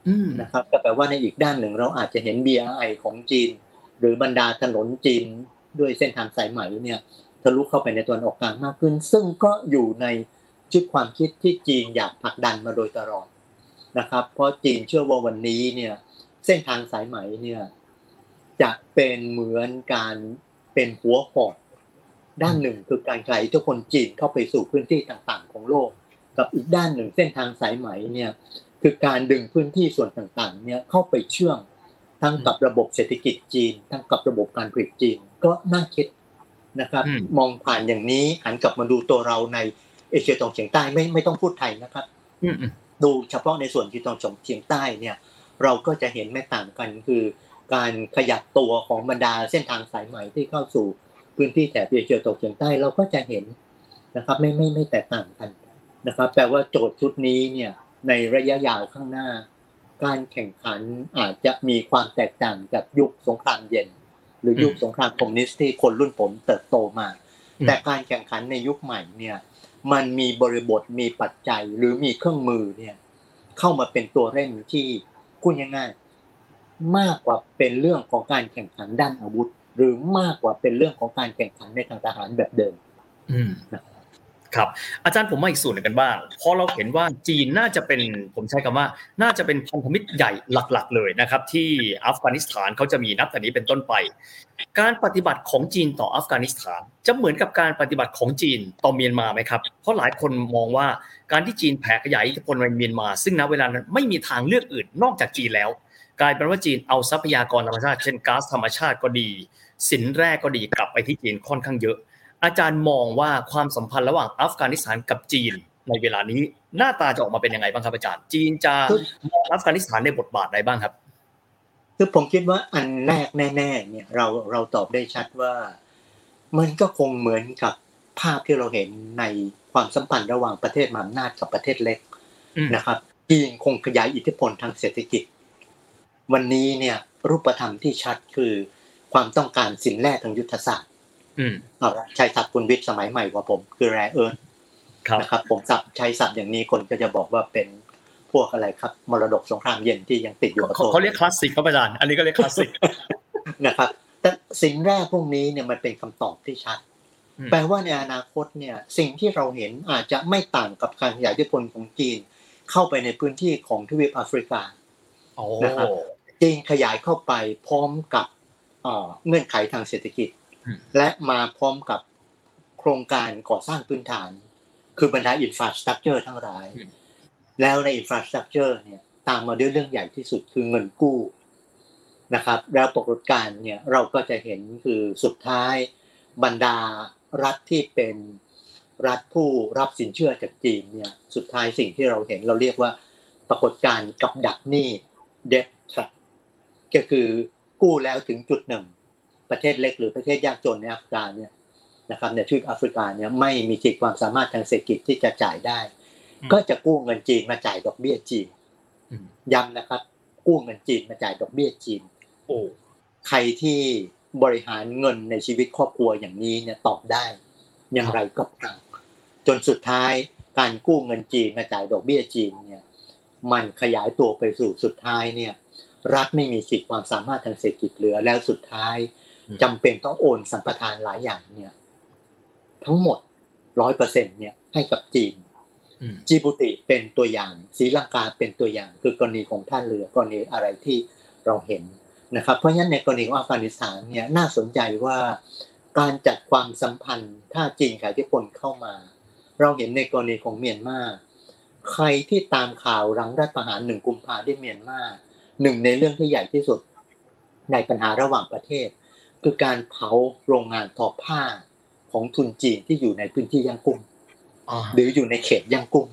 อืมนะครับก็แปลว่าในอีกด้านหนึ่งเราอาจจะเห็น BRI ของจีน หรือบรรดาถนนจีนด้วยเส้นทางสายไหมเนี่ยทะลุเข้าไปในตะวันออกกลางมากขึ้น ซึ่งก็อยู่ในชุดความคิดที่จีนอยากผลักดันมาโดยตลอดนะครับ เพราะจีนเชื่อว่าวันนี้เนี่ยเส้นทางสายไหมเนี่ย จะเป็นเหมือนการเป็นหัวหอกด้านหนึ่งคือการไกลทุกคนจีนเข้าไปสู่พื้นที่ต่างๆ ของโลก กับอีกด้านหนึ่งเส้นทางสายไหมเนี่ยคือการดึงพื้นที่ส่วนต่างๆเนี่ยเข้าไปเชื่อมทั้งกับระบบเศรษฐกิจจีน ทั้งกับระบบการผลิตจีน ก็น่าคิดนะครับอืมมองผ่านอย่างนี้หันกลับมาดูตัวเราในเอเชียตะวันออกเฉียงใต้ไม่ไม่ต้องพูดไทยนะครับอืมอืมดูเฉพาะในส่วนที่ตะวันออกเฉียงใต้เนี่ย เราก็จะเห็นไม่ต่างกันคือ การขยับตัวของบรรดาเส้นทางสายใหม่ที่เข้าสู่พื้นที่แถบเอเชียตะวันออกเฉียงใต้เราก็จะเห็นนะครับ ไม่ไม่ไม่แตกต่างกันนะครับแปลว่าโจทย์ชุดนี้เนี่ยในระยะยาวข้างหน้า การแข่งขันอาจจะมีความแตกต่างจากยุคสงครามเย็น หรือยุคสงครามคอมมิวนิสต์ที่คนรุ่นผมเติบโตมา แต่การแข่งขันในยุคใหม่เนี่ยมันมีบริบทมีปัจจัยหรือมีเครื่องมือเนี่ยเข้ามาเป็นตัวเร่งที่พูดง่ายๆ มากกว่าเป็นเรื่องของการแข่งขันด้านอาวุธ หรือมากกว่าเป็นเรื่องของการแข่งขันในทางทหารแบบเดิมอืมครับ อาจารย์ผมมาอีกส่วนหนึ่งกันบ้างเพราะเราเห็นว่าจีนน่าจะเป็นผมใช้คำว่า น่าจะเป็นพันธมิตรใหญ่หลัก ๆ เลยนะครับ ที่อัฟกานิสถานเขาจะมีนับแต่นี้เป็นต้นไป การปฏิบัติของจีนต่ออัฟกานิสถาน จะเหมือนกับการปฏิบัติของจีนต่อเมียนมาไหมครับ เพราะหลายคนมองว่าการที่จีนแผ่ขยายอิทธิพลในเมียนมา ซึ่งณเวลานั้นไม่มีทางเลือกอื่นนอกจากจีนแล้ว กลายเป็นว่าจีนเอาทรัพยากรธรรมชาติ เช่นก๊าซธรรมชาติก็ดี สินแร่ก็ดีกลับไปที่จีนค่อนข้างเยอะ อาจารย์มองว่าความสัมพันธ์ระหว่างอัฟกานิสถานกับจีนในเวลานี้หน้าตาจะออกมาเป็นยังไงบ้างครับอาจารย์ จีนจะมองอัฟกานิสถานในบทบาทใดบ้างครับคือผมคิดว่าอันแรกแน่ ๆ เนี่ยเราเราตอบได้ชัดว่า มันก็คงเหมือนกับภาพที่เราเห็นในความสัมพันธ์ระหว่างประเทศมหาอำนาจกับประเทศเล็กอืมนะครับจีนคงขยายอิทธิพลทางเศรษฐกิจ วันนี้เนี่ยรูปธรรมที่ชัดคือความต้องการสินแร่ทางยุทธศาสตร์อืมเอาละใช้ศัพท์คุณวิทย์สมัยใหม่กว่าผม คือแรเอิร์ครับนะครับผมศัพท์ใช้ศัพท์อย่างนี้คนก็จะบอกว่าเป็นพวกอะไรครับมรดกสงครามเย็นที่ยังติดอยู่กับเขาโลกเขาเรียกคลาสสิกครับอาจารย์อันนี้ก็เรียกคลาสสิกนะครับแต่สินแร่พวกนี้เนี่ยมันเป็นคำตอบที่ชัดอืมแปลว่าในอนาคตเนี่ยสิ่งที่เราเห็นอาจจะไม่ต่างกับการขยายอิทธิพลของจีน เข้าไปในพื้นที่ของทวีปแอฟริกาโอ้นะครับ จีนขยายเข้าไปพร้อมกับเอ่อเงื่อนไขทางเศรษฐกิจ และมาพร้อมกับโครงการก่อสร้างพื้นฐาน คือบรรดา infrastructure ทั้งหลาย แล้วใน infrastructure เนี่ยตามมาด้วยเรื่องใหญ่ที่สุดคือเงินกู้นะครับ แล้วปรากฏการณ์เนี่ยเราก็จะเห็นคือสุดท้ายบรรดารัฐที่เป็นรัฐผู้รับสินเชื่อจากจีนเนี่ยสุดท้ายสิ่งที่เราเห็นเราเรียกว่าปรากฏการณ์กับดักหนี้เด t ทรั ก็คือกู้แล้วถึงจุดหนึ่ง ประเทศเล็กหรือประเทศยากจนในแอฟริกาเนี่ยนะครับในทวีปแอฟริกาเนี่ยไม่มีขีดความสามารถทางเศรษฐกิจที่จะจ่ายได้ ก็จะกู้เงินจีนมาจ่ายดอกเบี้ยจีนอืมย้ำนะครับ กู้เงินจีนมาจ่ายดอกเบี้ยจีน โอ้ใครที่บริหารเงินในชีวิตครอบครัวอย่างนี้เนี่ยตอบได้อย่างไรก็ตามจนสุดท้ายการกู้เงินจีนมาจ่ายดอกเบี้ยจีนเนี่ย มันขยายตัวไปสู่สุดท้ายเนี่ย รัฐไม่มีสิทธิความสามารถทางเศรษฐกิจเหลือแล้วสุดท้ายจำเป็นต้องโอนสัมปทานหลายอย่างเนี่ย ทั้งหมดร้อยเปอร์เซ็นเนี่ยให้กับจีนอืมจิบูติเป็นตัวอย่างศรีลังกาเป็นตัวอย่าง คือกรณีของท่าเรือกรณีอะไรที่เราเห็นนะครับ เพราะฉะนั้นในกรณีของอัฟกานิสถานเนี่ยน่าสนใจว่าการจัดความสัมพันธ์ถ้าจีนขายที่พลเข้ามา เราเห็นในกรณีของเมียนมาใครที่ตามข่าวหลังรัฐประหารหนึ่งกุมภาที่เมียนมา หนึ่งในเรื่องที่ใหญ่ที่สุดในปัญหาระหว่างประเทศ คือการเผาโรงงานทอผ้าของทุนจีนที่อยู่ในพื้นที่ย่างกุ้งอ่าหรืออยู่ในเขตย่างกุ้ง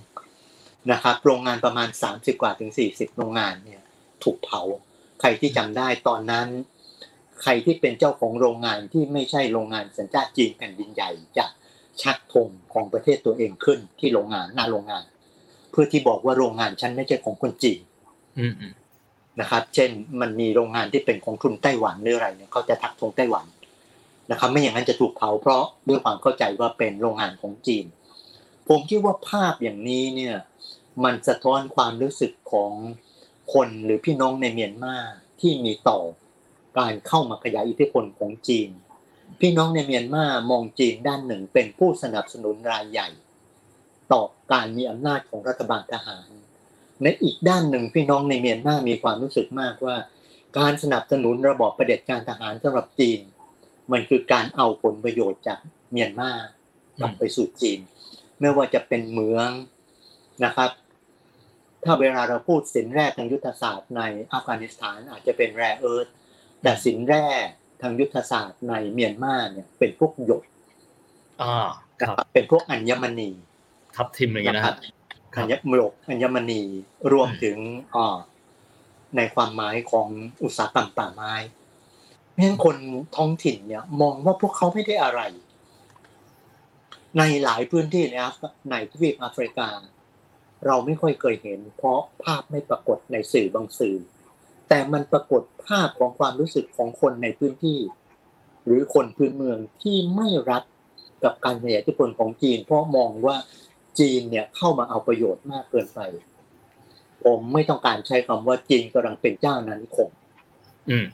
นะครับ โรงงานประมาณ 30 กว่าถึง 40 โรงงานเนี่ยถูกเผา ใครที่จำได้ตอนนั้น ใครที่เป็นเจ้าของโรงงานที่ไม่ใช่โรงงานสัญชาติจีนแผ่นดินใหญ่จะชักธงของประเทศตัวเองขึ้นที่โรงงานหน้าโรงงาน เพื่อที่บอกว่าโรงงานฉันไม่ใช่ของคนจีนอืมอืม นะครับ เช่นมันมีโรงงานที่เป็นของทุนไต้หวันหรืออะไรเนี่ยเขาจะทักธงไต้หวันนะครับ ไม่อย่างนั้นจะถูกเผาเพราะด้วยความเข้าใจว่าเป็นโรงงานของจีน ผมคิดว่าภาพอย่างนี้เนี่ยมันสะท้อนความรู้สึกของคนหรือพี่น้องในเมียนมาที่มีต่อการเข้ามาขยายอิทธิพลของจีน พี่น้องในเมียนมามองจีนด้านหนึ่งเป็นผู้สนับสนุนรายใหญ่ ต่อการมีอำนาจของรัฐบาลทหาร ในอีกด้านหนึ่งพี่น้องในเมียนมามีความรู้สึกมากว่า การสนับสนุนระบอบประเผด็จการทหารสำหรับจีน มันคือการเอาผลประโยชน์จากเมียนมากลับไปสู่จีน ไม่ว่าจะเป็นเหมืองนะครับ ถ้าเวลาเราพูดสินแร่ทางยุทธศาสตร์ในอัฟกานิสถานอาจจะเป็นแร่เอิร์ธแต่สินแร่ทางยุทธศาสตร์ในเมียนมาเนี่ยเป็นพวกหยกอ่าคนะรับครับเป็นพวกอัญมณีทับทิมอะไรอย่างเงี้ยนะนะคครัรับบครั อัญมลกอัญมณีรวมถึงอ่าในความหมายของอุตสาหกรรมป่าไม้เพราะฉะนั้นคนท้องถิ่นเนี่ย มองว่าพวกเขาไม่ได้อะไร ในหลายพื้นที่ในแอฟในทวีปแอฟริกา เราไม่ค่อยเคยเห็น เพราะภาพไม่ปรากฏในสื่อบางสื่อ แต่มันปรากฏภาพของความรู้สึกของคนในพื้นที่ หรือคนพื้นเมืองที่ไม่รับกับการขยายอิทธิพลของจีน เพราะมองว่า จีนเนี่ยเข้ามาเอาประโยชน์มากเกินไปผมไม่ต้องการใช้คำว่าจีนกำลังเป็นเจ้านานิคมอืม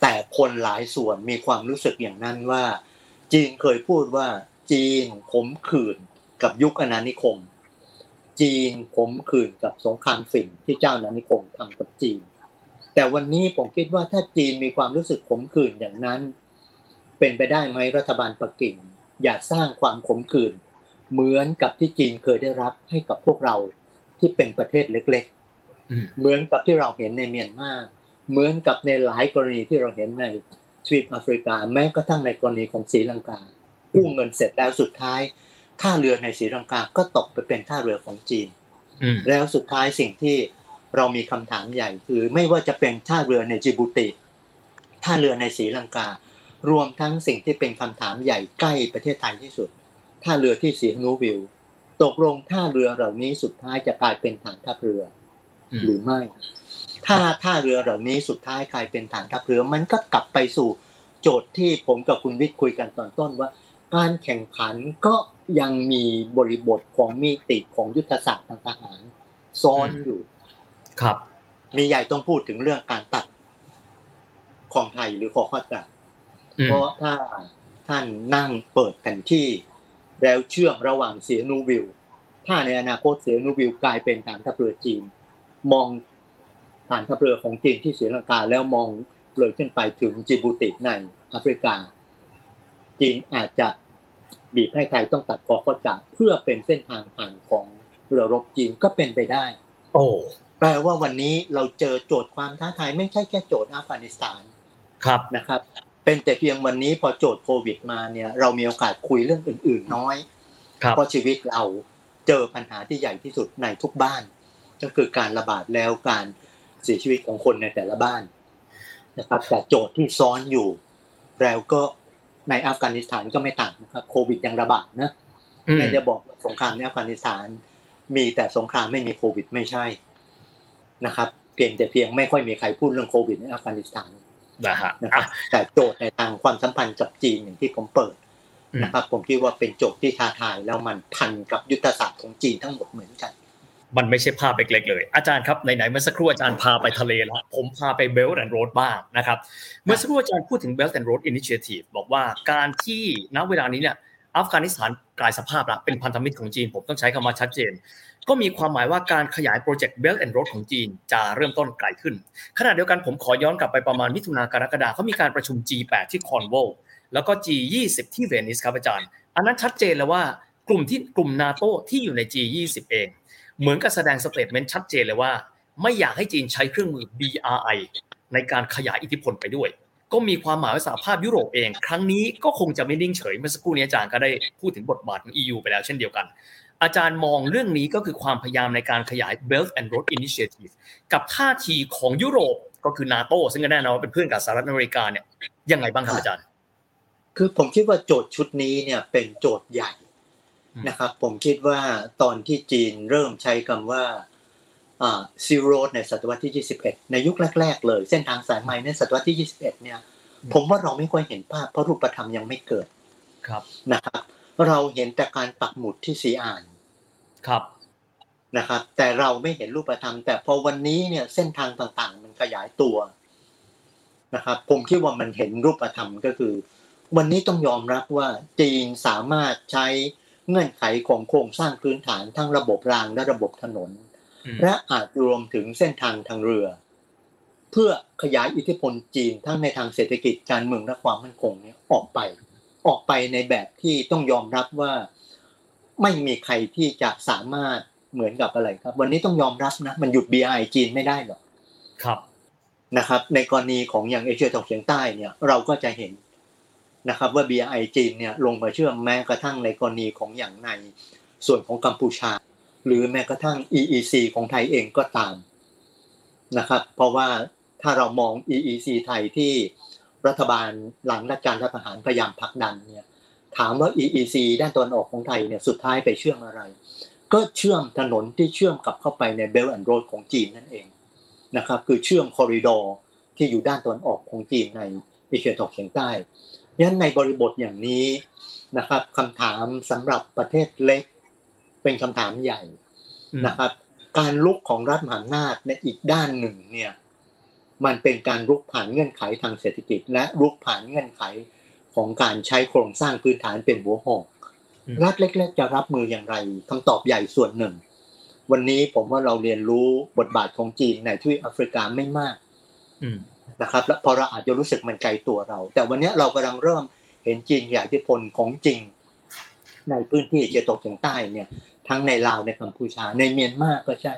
แต่คนหลายส่วนมีความรู้สึกอย่างนั้นว่า จีนเคยพูดว่า จีนขมขื่นกับยุคอาณานิคม จีนขมขื่นกับสงครามฝิ่นที่เจ้าอาณานิคมทำกับจีน แต่วันนี้ผมคิดว่าถ้าจีนมีความรู้สึกขมขื่นอย่างนั้น เป็นไปได้ไหมรัฐบาลปักกิ่ง อยากสร้างความขมขื่น เหมือนกับที่จีนเคยได้รับให้กับพวกเราที่เป็นประเทศเล็กๆอืมเหมือนกับที่เราเห็นในเมียนมาเหมือนกับในหลายกรณีที่เราเห็นในทวีปแอฟริกา แม้กระทั่งในกรณีของศรีลังกากู้เงินเสร็จแล้วสุดท้ายท่าเรือในศรีลังกาก็ตกไปเป็นท่าเรือของจีนอืมแล้วสุดท้ายสิ่งที่เรามีคำถามใหญ่คือไม่ว่าจะเป็นท่าเรือในจิบูติท่าเรือในศรีลังกา รวมทั้งสิ่งที่เป็นคำถามใหญ่ใกล้ประเทศไทยที่สุด ท่าเรือที่สีฮนูวิวตกลงท่าเรือเหล่านี้สุดท้ายจะกลายเป็นฐานทัพเรืออืมหรือไม่ ถ้าถ้าเรือเหล่านี้สุดท้ายกลายเป็นฐานทัพเรือ มันก็กลับไปสู่โจทย์ที่ผมกับคุณวิทย์คุยกันตอนต้นว่า การแข่งขันก็ยังมีบริบทของมีติของยุทธศาสตร์ทางทหารซ้อนอยู่ ครับ มีใหญ่ต้องพูดถึงเรื่องการตัดของไทยหรือขอข้อตัดอืมเพราะถ้าท่านนั่งเปิดแผนที่ แล้วเชื่อมระหว่างเสียนูวิลถ้าในอนาคตเสียนูวิลกลายเป็นฐานทัพเรือจีน มองฐานทัพเรือของจีนที่ศรีลังกาแล้วมองเลยขึ้นไปถึงจิบูติในแอฟริกา จีนอาจจะบีบให้ไทยต้องตัดกอข้อจากเพื่อเป็นเส้นทางผ่านของเรือรบจีนก็เป็นไปได้ โอ้แปลว่าวันนี้เราเจอโจทย์ความท้าทายไม่ใช่แค่โจทย์อัฟกานิสถานครับนะครับ เป็นแต่เพียงวันนี้พอโจทย์โควิดมาเนี่ย เรามีโอกาสคุยเรื่องอื่น ๆ น้อยครับเพราะชีวิตเราเจอปัญหาที่ใหญ่ที่สุดในทุกบ้าน ก็คือการระบาดแล้วการเสียชีวิตของคนในแต่ละบ้านนะครับแต่โจทย์ที่ซ้อนอยู่แล้วก็ในอัฟกานิสถานก็ไม่ต่างนะครับโควิดยังระบาดนะอืมไม่ได้บอกว่าสงครามในอัฟกานิสถาน มีแต่สงครามไม่มีโควิดไม่ใช่นะครับเพียงแต่เพียงไม่ค่อยมีใครพูดเรื่องโควิดในอัฟกานิสถาน นะฮะนะครัอะบแต่โจทย์ในทางความสัมพันธ์กับจีนอย่างที่ผมเปิดอืมนะครับผมคิดว่าเป็นโจทย์ที่ท้าทายแล้วมันพันกับยุทธศาสตร์ของจีนทั้งหมดเหมือนกันมันไม่ใช่ภาพเล็กๆเลย อาจารย์ครับไหนๆเมื่อสักครู่อาจารย์พาไปทะเลแล้วผมพาไป Belt and Road บ้างนะครับเมื่อสักครู่อาจารย์พูดถึง Belt and Road Initiative บอกว่าการที่ณเวลานี้เนี่ย อัฟกานิสถานกลายสภาพละเป็นพันธมิตรของจีน ผมต้องใช้คำว่าชัดเจน ก็มีความหมายว่าการขยายโปรเจกต์ Belt and Road ของจีนจะเริ่มต้นไกลขึ้น ขณะเดียวกันผมขอย้อนกลับไปประมาณมิถุนากรกฎาเขามีการประชุม G8 ที่คอนโวลแล้วก็ G20 ที่เวนิสครับอาจารย์ อันนั้นชัดเจนแล้วว่ากลุ่มที่กลุ่มนาโตที่อยู่ใน G20 เอง เหมือนกับแสดง statement ชัดเจนเลยว่า ไม่อยากให้จีนใช้เครื่องมือ BRI ในการขยายอิทธิพลไปด้วย ก็มีความหมายว่าสหภาพยุโรปเอง ครั้งนี้ก็คงจะไม่นิ่งเฉยเมื่อสักครู่นี้อาจารย์ก็ได้พูดถึงบทบาทของ EU ไปแล้วเช่นเดียวกัน อาจารย์มองเรื่องนี้ก็คือความพยายามในการขยาย Belt and Road Initiative กับท่าทีของยุโรปก็คือนาโตซึ่งก็แน่นอนว่าเป็นเพื่อนกับสหรัฐอเมริกาเนี่ยยังไงบ้างครับอาจารย์ คือผมคิดว่าโจทย์ชุดนี้เนี่ยเป็นโจทย์ใหญ่นะครับ ผมคิดว่าตอนที่จีนเริ่มใช้คำว่า ซีโรดในศตวรรษที่ 21 ในยุคแรก ๆ เลย เส้นทางสายไหมในศตวรรษที่ 21 เนี่ย ผมว่าเราไม่ค่อยเห็นภาพเพราะรูปธรรมยังไม่เกิดครับนะครับ เราเห็นแต่การปักหมุดที่สีอ่านครับนะครับ แต่เราไม่เห็นรูปธรรม แต่พอวันนี้เนี่ยเส้นทางต่างๆ มันขยายตัวนะครับ ผมคิดว่ามันเห็นรูปธรรมก็คือ วันนี้ต้องยอมรับว่าจีนสามารถใช้เงื่อนไขของโครงสร้างพื้นฐานทั้งระบบรางและระบบถนนอืม และอาจรวมถึงเส้นทางทางเรือ เพื่อขยายอิทธิพลจีนทั้งในทางเศรษฐกิจการเมืองและความมั่นคงเนี่ยออกไป ออกไปในแบบที่ต้องยอมรับว่าไม่มีใครที่จะสามารถเหมือนกับอะไรครับ วันนี้ต้องยอมรับนะ มันหยุด BI จีนไม่ได้หรอกครับนะครับ ในกรณีของอย่างเอเชียตะวันออกเฉียงใต้เนี่ยเราก็จะเห็นนะครับว่า BI จีนเนี่ยลงมาเชื่อมแม้กระทั่งในกรณีของอย่างในส่วนของกัมพูชา หรือแม้กระทั่ง EEC ของไทยเองก็ตามนะครับเพราะว่าถ้าเรามอง EEC ไทยที่รัฐบาลหลังรัฐการรัฐประหารพยายามผลักดันเนี่ยถามว่า EEC ด้านตะวันออกของไทยเนี่ยสุดท้ายไปเชื่อมอะไร ก็เชื่อมถนนที่เชื่อมกลับเข้าไปใน Belt and Road ของจีนนั่นเองนะครับคือเชื่อมคอริดอร์ที่อยู่ด้านตะวันออกของจีนในเอเชียตะวันออกเฉียงใต้ยันในบริบทอย่างนี้นะครับคำถามสำหรับประเทศเล็ก เป็นคำถามใหญ่อืมนะครับ การลุกของรัฐมหาอำนาจในอีกด้านหนึ่งเนี่ยมันเป็นการลุกผ่านเงื่อนไขทางเศรษฐกิจ และลุกผ่านเงื่อนไขของการใช้โครงสร้างพื้นฐานเป็นหัวหอกอืมรัฐเล็ก ๆ จะรับมืออย่างไรคำตอบใหญ่ส่วนหนึ่ง วันนี้ผมว่าเราเรียนรู้บทบาทของจีนในทวีปแอฟริกาไม่มากอืมนะครับ และพอเราอาจจะรู้สึกมันไกลตัวเรา แต่วันนี้เรากำลังเริ่มเห็นจีนขยายอิทธิพลของจริง ในพื้นที่เอเชียตะวันออกเฉียงใต้เนี่ย ทั้งในลาวในกัมพูชาในเมียนมาก็ใช่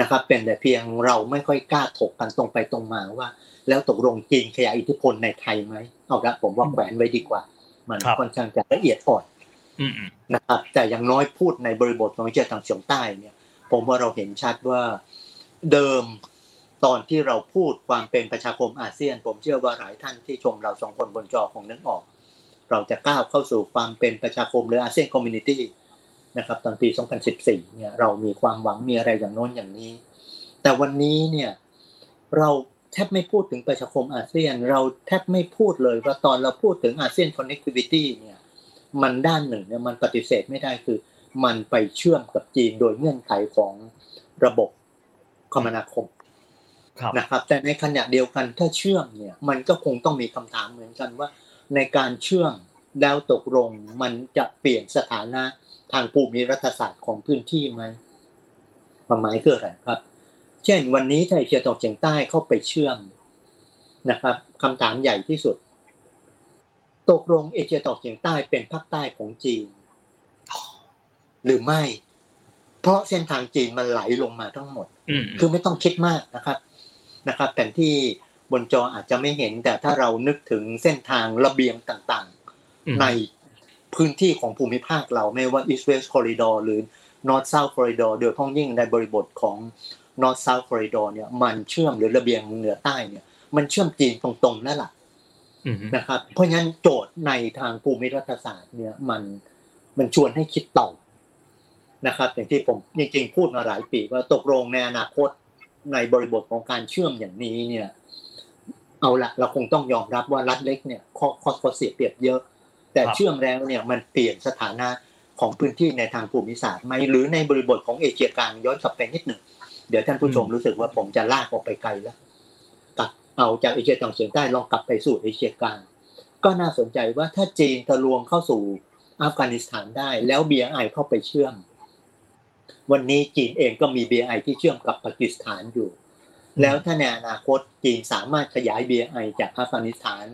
นะครับ เป็นแต่เพียงเราไม่ค่อยกล้าถกกันตรงไปตรงมาว่า แล้วตกลงจีนขยายอิทธิพลในไทยไหมเอาละผมว่าแขวนไว้ดีกว่า มันครับค่อนข้างจะละเอียดอ่อนอืมอืมนะครับ แต่อย่างน้อยพูดในบริบทของเอเชียตะวันออกเฉียงใต้เนี่ย ผมว่าเราเห็นชัดว่าเดิมตอนที่เราพูดความเป็นประชาคมอาเซียน ผมเชื่อว่าหลายท่านที่ชมเราสองคนบนจอคงนึกออก เราจะก้าวเข้าสู่ความเป็นประชาคมหรืออาเซียน community นะครับตอนปี 2014 เนี่ยเรามีความหวังมีอะไรอย่างโน้นอย่างนี้ แต่วันนี้เนี่ยเราแทบไม่พูดถึงประชาคมอาเซียน เราแทบไม่พูดเลยว่าตอนเราพูดถึงอาเซียนคอนเน c t วิตี้เนี่ยมันด้านหนึ่งเนี่ยมันปฏิเสธไม่ได้คือ มันไปเชื่อมกับจีนโดยเงื่อนไขของระบบคมนาคมครับนะครับ แต่ในขณะเดียวกันถ้าเชื่อมเนี่ยมันก็คงต้องมีคำถามเหมือนกันว่า ในการเชื่อมดาวตกลงมันจะเปลี่ยนสถานะ ทางภูมิรัฐศาสตร์ของพื้นที่ไหมความหมายคืออะไรครับ เช่นวันนี้ถ้าเอเชียตะวันออกเฉียงใต้เข้าไปเชื่อมนะครับคำถามใหญ่ที่สุด ตกลงเอเชียตะวันออกเฉียงใต้เป็นภาคใต้ของจีน หรือไม่ เพราะเส้นทางจีนมันไหลลงมาทั้งหมดอืมคือไม่ต้องคิดมากนะครับนะครับแผนที่บนจออาจจะไม่เห็นแต่ถ้าเรานึกถึงเส้นทางระเบียงต่างอืมๆใน พื้นที่ของภูมิภาคเราไม่ว่า East West Corridor หรือ North South Corridor โดยเฉพ้องยิ่งในบริบทของ North South Corridor เนี่ยมันเชื่อมหรือระเบียงเหนือใต้เนี่ยมันเชื่อมจีนตรงๆนั่นแหละอืมนะครับ เพราะฉะนั้นโจทย์ในทางภูมิรัฐศาสตร์เนี่ยมันมันชวนให้คิดต่อนะครับ อย่างที่ผมจริงๆพูดมาหลายปีว่าตกลงในอนาคตในบริบทของการเชื่อมอย่างนี้เนี่ย เอาละเราคงต้องยอมรับว่ารัฐเล็กเนี่ยข้อข้อข้อเสียเปรียบเยอะ แต่เชื่อมแล้วเนี่ยมันเปลี่ยนสถานะของพื้นที่ในทางภูมิศาสตร์ไหมหรือในบริบทของเอเชียกลางย้อนกลับไปนิดหนึ่งเดี๋ยวท่านผู้ชมรู้สึกว่าผมจะลากออกไปไกลแล้วกลับเอาจากเอเชียตะวันออกเฉียงใต้ลองกลับไปสู่เอเชียกลาง ก็น่าสนใจว่าถ้าจีนทะลวงเข้าสู่อัฟกานิสถานได้ แล้ว BRI เข้าไปเชื่อม วันนี้จีนเองก็มี BRI ที่เชื่อมกับปากีสถานอยู่ แล้วถ้าในอนาคตจีนสามารถขยาย BRI จากอัฟกานิสถาน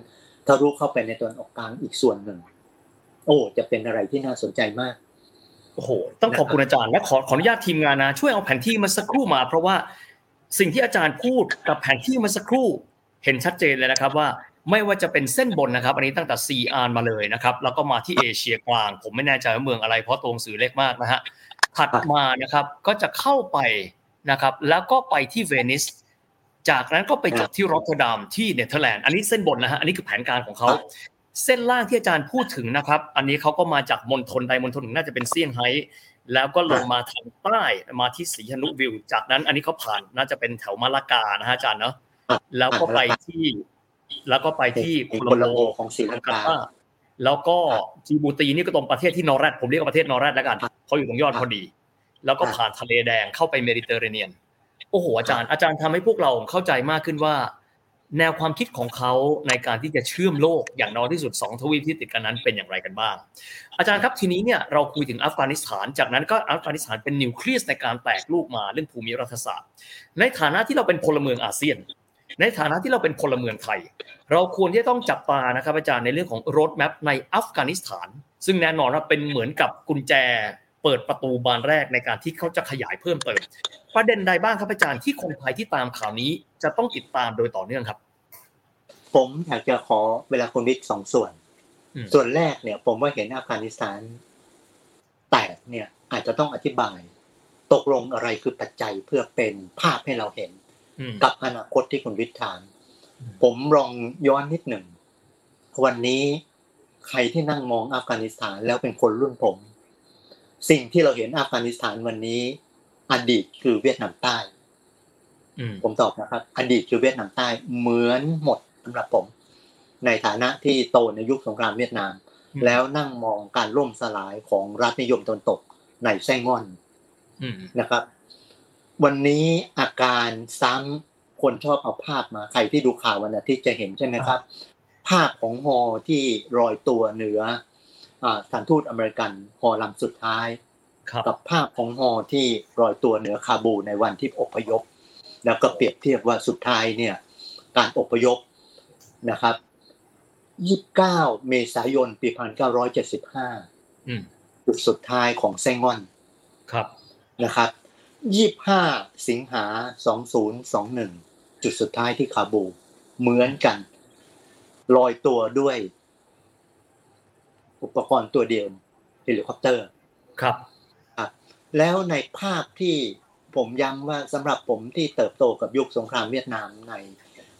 ทะลุเข้าไปในตอนออกกลางอีกส่วนหนึ่งโอ้จะเป็นอะไรที่น่าสนใจมากโอ้โหต้องขอบคุณอาจารย์และขอขออนุญาตทีมงานนะช่วยเอาแผนที่มาสักครู่มา เพราะว่าสิ่งที่อาจารย์พูดกับแผนที่มาสักครู่ เห็นชัดเจนเลยนะครับว่าไม่ว่าจะเป็นเส้นบนนะครับ อันนี้ตั้งแต่ซีอานมาเลยนะครับ แล้วก็มาที่เอเชียกลาง ผมไม่แน่ใจว่าเมืองอะไรเพราะตัวหนังสือเล็กมากนะฮะถัดมานะครับก็จะเข้าไปนะครับ แล้วก็ไปที่เวนิส จากนั้นก็ไปจบที่รอตเตอร์ดัมที่เนเธอร์แลนด์อันนี้เส้นบนนะฮะอันนี้คือแผนการของเขา เส้นล่างที่อาจารย์พูดถึงนะครับ อันนี้เขาก็มาจากมณฑลใดมณฑลหนึ่งน่าจะเป็นเซี่ยงไฮ้แล้วก็ลงมาทางใต้มาที่สีหนุวิลล์ จากนั้นอันนี้เขาผ่านน่าจะเป็นแถวมาลากานะฮะอาจารย์เนาะครับแล้วก็ไปที่ แล้วก็ไปที่ที่โคโคลัลัมมโบโบของศรีลังกาแล้วก็จิบูตีนี่ก็ตรงประเทศที่นอร์แรดผมเรียกว่าประเทศนอร์แรดแล้วกันครับเพราะอยู่ตรงยอดพอดี แล้วก็ครับผ่านทะเลแดงเข้าไปเมดิเตอร์เรเนียน โอ้โหอาจารย์อาจารย์ทำให้พวกเราเข้าใจมากขึ้นว่า แนวความคิดของเขาในการที่จะเชื่อมโลกอย่างน้อยที่สุดสองทวีปที่ติดกันนั้นเป็นอย่างไรกันบ้าง อาจารย์ครับทีนี้เนี่ยเราคุยถึงอัฟกานิสถาน จากนั้นก็อัฟกานิสถานเป็นนิวเคลียสในการแตกลูกมาเรื่องภูมิรัฐศาสตร์ ในฐานะที่เราเป็นพลเมืองอาเซียน ในฐานะที่เราเป็นพลเมืองไทย เราควรที่จะต้องจับตานะครับอาจารย์ในเรื่องของ roadmap ในอัฟกานิสถาน ซึ่งแน่นอนว่าเป็นเหมือนกับกุญแจ เปิดประตูบานแรกในการที่เขาจะขยายเพิ่มเติม ประเด็นใดบ้างครับอาจารย์ที่คนไทยที่ตามข่าวนี้จะต้องติดตามโดยต่อเนื่องครับ ผมอยากจะขอเวลาคุณวิทย์สองส่วนอืมส่วนแรกเนี่ย ผมว่าเห็นอัฟกานิสถานแตกเนี่ยอาจจะต้องอธิบาย ตกลงอะไรคือปัจจัยเพื่อเป็นภาพให้เราเห็นอืมกับอนาคตที่คุณวิทย์ถามอืมผมลองย้อนนิดหนึ่งวันนี้ใครที่นั่งมองอัฟกานิสถานแล้วเป็นคนรุ่นผม สิ่งที่เราเห็นอัฟกานิสถานวันนี้ อดีตคือเวียดนามใต้อืมผมตอบนะครับ อดีตคือเวียดนามใต้เหมือนหมดสำหรับผม ในฐานะที่โตในยุคสงครามเวียดนาม แล้วนั่งมองการล่มสลายของรัฐนิยมตะวันตกในแซงง่อนอืมนะครับ วันนี้อาการซ้ำคนชอบเอาภาพมา ใครที่ดูข่าววันอาทิตย์จะเห็นใช่ไหมครับ ภาพของฮอที่ลอยตัวเหนืออ่า สถานทูตอเมริกันฮอลำสุดท้ายครับกับภาพของฮอที่ลอยตัวเหนือคาบูในวันที่อพยพ แล้วก็เปรียบเทียบว่าสุดท้ายเนี่ยการอพยพนะครับ 29 เมษายน ปี 1975อืมจุดสุดท้ายของแซงงอนครับนะครับ 25 สิงหา 2021 จุดสุดท้ายที่คาบูล เหมือนกันลอยตัวด้วย อุปกรณ์ตัวเดียวเฮลิคอปเตอร์ ครับ แล้วในภาพที่ผมย้ำว่าสำหรับผมที่เติบโตกับยุคสงครามเวียดนามใน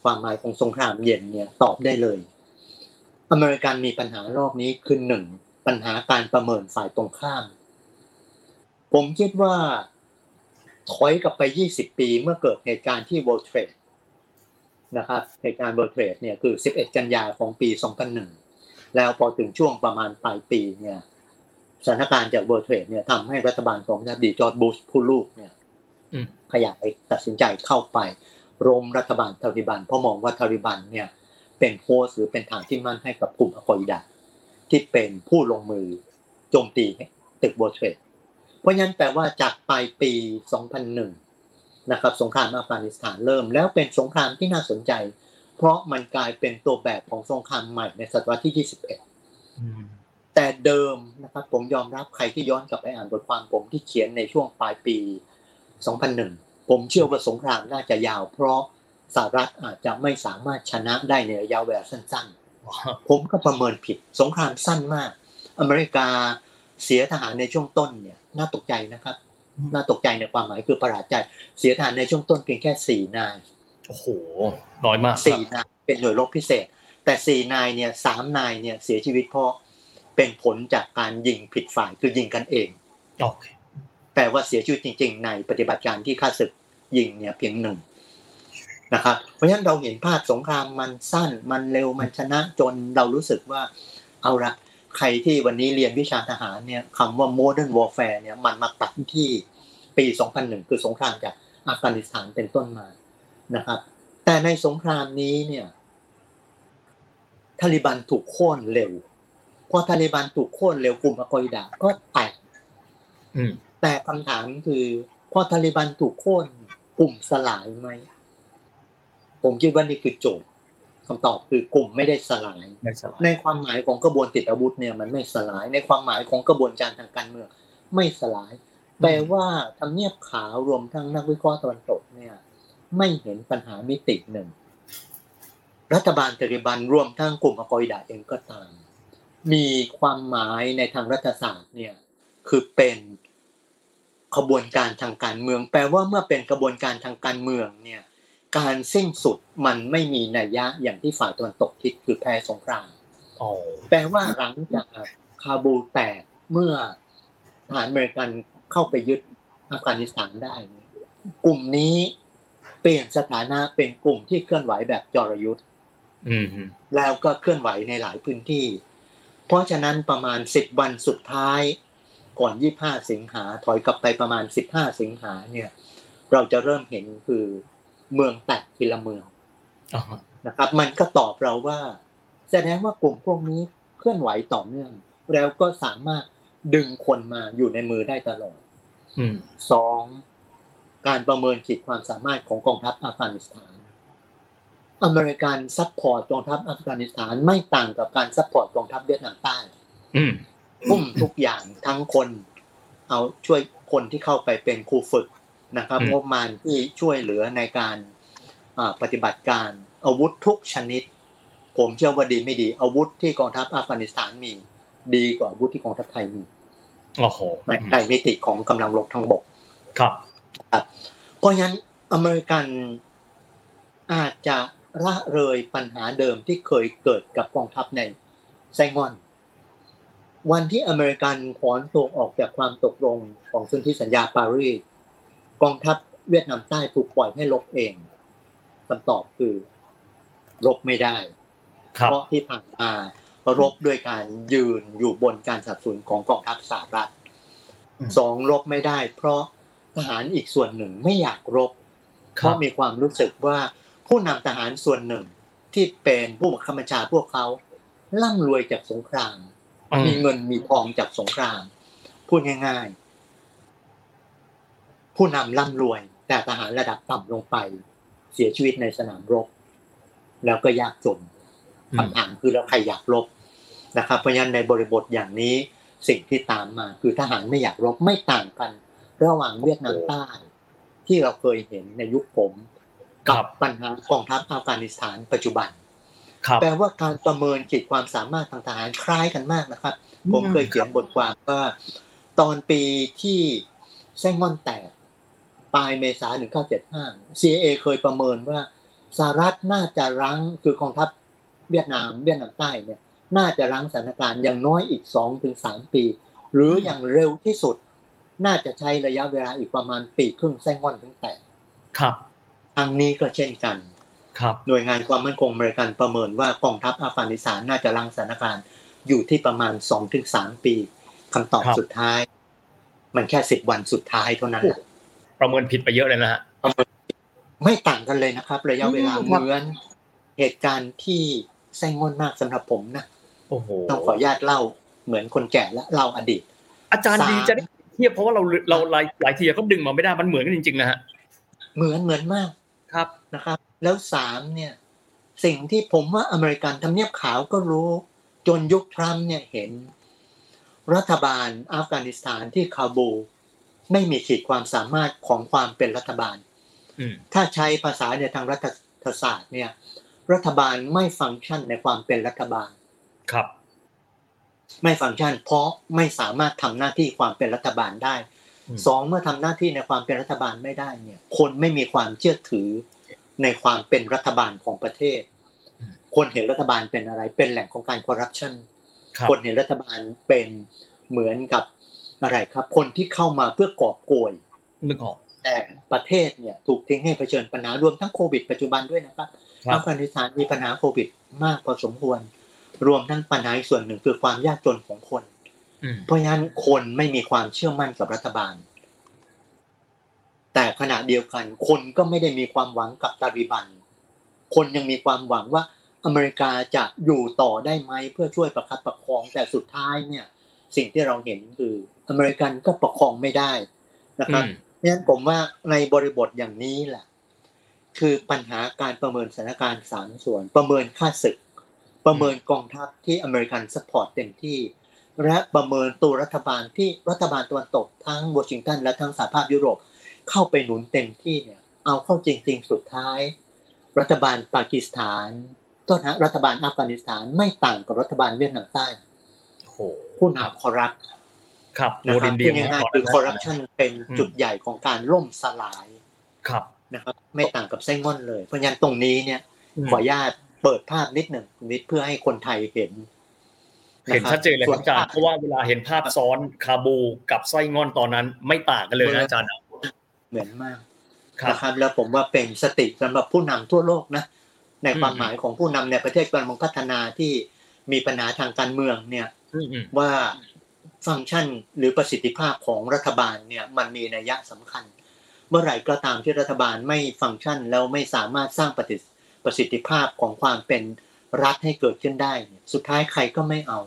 ความหมายของสงครามเย็นเนี่ยตอบได้เลย อเมริกันมีปัญหารอบนี้คือหนึ่งปัญหาการประเมินฝ่ายตรงข้าม ผมคิดว่าถอยกลับไป 20 ปีเมื่อเกิดเหตุการณ์ที่ World Trade นะครับเหตุการณ์ World Trade เนี่ยคือ 11 กันยาของปี 2001 แล้วพอถึงช่วงประมาณปลายปีเนี่ยสถานการณ์จาก World Trade เนี่ยทำให้รัฐบาลของประธานาธิบดีจอร์จบูชผู้ลูกเนี่ยอืมขยายตัดสินใจเข้าไปล้มรัฐบาลตาลีบันเพราะมองว่าตาลีบันเนี่ยเป็นโฮสต์หรือเป็นฐานที่มั่นให้กับกลุ่มอัลกออิดะที่เป็นผู้ลงมือโจมตีตึกเบอร์เทรดเพราะฉะนั้นแปลว่าจากปลายปี 2001 นะครับสงครามอัฟกานิสถานเริ่ม แล้วเป็นสงครามที่น่าสนใจ เพราะมันกลายเป็นตัวแบบของสงครามใหม่ในศตวรรษที่ 21 แต่เดิมนะครับผมยอมรับใครที่ย้อนกลับไปอ่านบทความผมที่เขียนในช่วงปลายปี 2001 ผมเชื่อว่าสงครามน่าจะยาว เพราะสหรัฐอาจจะไม่สามารถชนะได้ในระยะเวลาสั้นๆ ผมก็ประเมินผิดสงครามสั้นมาก อเมริกาเสียทหารในช่วงต้นเนี่ยน่าตกใจนะครับน่าตกใจในความหมายคือประหลาดใจ เสียทหารในช่วงต้นเพียงแค่สี่นายโอ้โห น้อยมากครับสี่นายเป็นหน่วยรบพิเศษ แต่สี่นายเนี่ยสามนายเนี่ยเสียชีวิตเพราะเป็นผลจากการยิงผิดฝ่ายคือยิงกันเองโอเคแปลว่าเสียชีวิตจริง ๆ ในปฏิบัติการที่ข้าศึกยิงเนี่ยเพียงหนึ่งนะครับเพราะฉะนั้นเราเห็นภาพสงครามมันสั้นมันเร็วมันชนะจนเรารู้สึกว่าเอาละใครที่วันนี้เรียนวิชาทหารเนี่ยคำว่า modern warfare เนี่ยมันมาตัดที่ปี 2001 คือสงครามจากอัฟกานิสถานเป็นต้นมานะครับ แต่ในสงครามนี้เนี่ยทาลิบันถูกโค่นเร็วพอทาลิบันถูกโค่นเร็วกลุ่มอัลกออิดะก็แตกอืมแต่คำถามคือพอทาลิบันถูกโค่นกลุ่มสลายไหมผมคิดว่านี่คือโจทย์คำตอบคือกลุ่มไม่ได้สลายไม่สบาย ในความหมายของกระบวนติดอาวุธเนี่ยมันไม่สลาย ในความหมายของกระบวนการทางการเมืองไม่สลาย แปลว่าทำเนียบขาวรวมทั้งนักวิเคราะห์ตะวันตกเนี่ย ไม่เห็นปัญหามิติหนึ่ง รัฐบาลตาลิบันรวมทั้งกลุ่มอัลกออิดะเองก็ตาม มีความหมายในทางรัฐศาสตร์เนี่ยคือเป็นขบวนการทางการเมือง แปลว่าเมื่อเป็นกระบวนการทางการเมืองเนี่ยการสิ้นสุดมันไม่มีนัยยะอย่างที่ฝ่ายตะวันตกคิดคือแพ้สงครามอ๋อแปลว่าหลังจากคาบูลแตกเมื่อทหารอเมริกันเข้าไปยึดอัฟกานิสถานได้เนี่ยกลุ่มนี้ เปลี่ยนสถานะเป็นกลุ่มที่เคลื่อนไหวแบบจรยุทธ์อืมแล้วก็เคลื่อนไหวในหลายพื้นที่ เพราะฉะนั้นประมาณ10วันสุดท้าย ก่อน25สิงหาถอยกลับไปประมาณ15สิงหาเนี่ย เราจะเริ่มเห็นคือเมืองแตกทีละเมืองอ่าฮะนะครับ มันก็ตอบเราว่า แสดงว่ากลุ่มพวกนี้เคลื่อนไหวต่อเนื่อง แล้วก็สามารถดึงคนมาอยู่ในมือได้ตลอดอืมสอง การประเมินขีดความสามารถของกองทัพอัฟกานิสถาน อเมริกัน support กองทัพอัฟกานิสถานไม่ต่างกับการ support กองทัพเวียดนามใต้อืมทุ่มทุกอย่างทั้งคน เอาช่วยคนที่เข้าไปเป็นครูฝึกนะครับอืมงบประมาณที่ช่วยเหลือในการอ่าปฏิบัติการอาวุธทุกชนิด ผมเชื่อว่าดีไม่ดี อาวุธที่กองทัพอัฟกานิสถานมี ดีกว่าอาวุธที่กองทัพไทยมีโอ้โหในในมิติของกำลังรบทางบก ครับ เพราะฉะนั้นอเมริกันอาจจะละเลยปัญหาเดิมที่เคยเกิดกับกองทัพในไซงอน วันที่อเมริกันถอนตัวออกจากความตกลงของสนธิสัญญาปารีสกองทัพเวียดนามใต้ถูกปล่อยให้ลบเองคำตอบคือรบไม่ได้ครับเพราะที่ผ่านมารบด้วยการยืนอยู่บนการสนับสนุนของกองทัพสหรัฐอืมสองรบไม่ได้ เพราะ ทหารอีกส่วนหนึ่งไม่อยากรบคเพรับราะมีความรู้สึกว่าผู้นำทหารส่วนหนึ่งที่เป็นผู้บังคับบัญชาพวกเขาร่ำรวยจากสงครามอืมมีเงินมีทองจากสงคราม พูดง่าย ๆ ผู้นำร่ำรวย แต่ทหารระดับต่ำลงไป เสียชีวิตในสนามรบ แล้วก็ยากจนอืมคำถามคือแล้วใครอยากรบนะครับ เพราะฉะนั้นในบริบทอย่างนี้สิ่งที่ตามมา คือทหารไม่อยากรบไม่ต่างกัน ระหว่างเวียดนามใต้ที่เราเคยเห็นในยุคผมครักับปัญหากองทัพอัฟกานิสถานปัจจุบันครับแปลว่าการประเมินขีดความสามารถทางทหารคล้ายกันมากนะครับ ผมเคยเขียนบทความว่าตอนปีที่แซงงอนแตกปลายเมษายน1975 CIA เคยประเมินว่าสหรัฐน่าจะรั้งคือกองทัพเวียดนามเวียดนามใต้เนี่ย น่าจะรั้งสถานการณ์อย่างน้อยอีก 2-3ถึงปี หรืออย่างเร็วที่สุด น่าจะใช้ระยะเวลาอีกประมาณปีครึ่งแซงงอนถึงแตกครับทางนี้ก็เช่นกัน ครับ หน่วยงานความมั่นคงอเมริกันประเมินว่ากองทัพอัฟกานิสถานน่าจะรังสถานการณ์อยู่ที่ประมาณสองถึงสามปีคำตอบครับสุดท้าย มันแค่สิบวันสุดท้ายเท่านั้นแหละประเมินผิดไปเยอะเลยนะฮะไม่ต่างกันเลยนะครับ ระยะเวลาอืมเหครับมือนเหตุการณ์ที่แซงงอนมากสำหรับผมนะโอ้โหต้องขออนุญาตเล่าเหมือนคนแก่และเล่าอดีต อาจารย์สามดีจะได้เทียบเพราะว่าเราเราหลายหลายทีก็ดึงมาไม่ได้มันเหมือนกันจริงๆนะฮะเหมือนเหมือนมากครับนะครับ แล้วสามเนี่ย สิ่งที่ผมว่าอเมริกันทำเนียบขาวก็รู้ จนยุคทรัมป์เนี่ยเห็น รัฐบาลอัฟกานิสถานที่คาบูลไม่มีขีดความสามารถของความเป็นรัฐบาลอืมถ้าใช้ภาษาในทางรัฐศาสตร์เนี่ย รัฐบาลไม่ฟังก์ชันในความเป็นรัฐบาลครับ ไม่ฟังก์ชัน เพราะไม่สามารถทำหน้าที่ความเป็นรัฐบาลได้อืมสองเมื่อทำหน้าที่ในความเป็นรัฐบาลไม่ได้เนี่ย คนไม่มีความเชื่อถือในความเป็นรัฐบาลของประเทศ คนเห็นรัฐบาลเป็นอะไร เป็นแหล่งของการคอร์รัปชันครับคนเห็นรัฐบาลเป็นเหมือนกับอะไรครับ คนที่เข้ามาเพื่อกอบโกยนึกออกแต่ประเทศเนี่ยถูกทิ้งให้เผชิญปัญหารวมทั้งโควิดปัจจุบันด้วยนะครับครับอัฟกานิสถานมีปัญหาโควิดมากพอสมควร รวมทั้งปัญหาอีกส่วนหนึ่งคือความยากจนของคนอืมเพราะฉะนั้นคนไม่มีความเชื่อมั่นกับรัฐบาล แต่ขณะเดียวกัน คนก็ไม่ได้มีความหวังกับตาลิบัน คนยังมีความหวังว่าอเมริกาจะอยู่ต่อได้ไหมเพื่อช่วยประคับประคองแต่สุดท้ายเนี่ย สิ่งที่เราเห็นคืออเมริกันก็ประคองไม่ได้นะครับอืมเพราะฉะนั้นผมว่าในบริบทอย่างนี้แหละ คือปัญหาการประเมินสถานการณ์สามส่วน ประเมินข้าศึก ประเมินกองทัพที่อเมริกัน support เต็มที่ และประเมินตัวรัฐบาลที่รัฐบาลตะวันตกทั้งวอชิงตันและทั้งสหภาพยุโรปเข้าไปหนุนเต็มที่เนี่ยเอาเข้าจริง ๆ สุดท้าย รัฐบาลปากีสถานต้นฮะรัฐบาลอัฟกานิสถานไม่ต่างกับรัฐบาลเวียดนามใต้โอ้โหผู้นำคอร์รัปครับโมนะครัดิบนเดีที่ยง่ายๆคือคอร์รัปชันเป็นจุดใหญ่ของการล่มสลายครับนะครับ ไม่ต่างกับไส้ง่อนเลย เพราะฉะนั้นตรงนี้เนี่ยอืมขออนุญาต เปิดภาพนิดหนึ่งคุณวิทย์เพื่อให้คนไทยเห็น เห็นชัดเจนเลยครับอาจารย์เพราะว่าเวลาเห็นภาพซ้อนคาบูกับไส้งอนตอนนั้น ไม่ต่างกันเลยนะอาจารย์เหมือนมากครับนะครับแล้วผมว่าเป็นสติสำหรับผู้นำทั่วโลกนะในความอืมหมายของผู้นำในประเทศกำลังพัฒนาที่มีปัญหาทางการเมืองเนี่ยอืมอืมว่าฟังก์ชันหรือประสิทธิภาพของรัฐบาลเนี่ยมันมีนัยยะสำคัญ เมื่อไหร่ก็ตามที่รัฐบาลไม่ฟังก์ชันแล้วไม่สามารถสร้างประสิทธิ ประสิทธิภาพของความเป็นรัฐให้เกิดขึ้นได้เนี่ยสุดท้ายใครก็ไม่เอา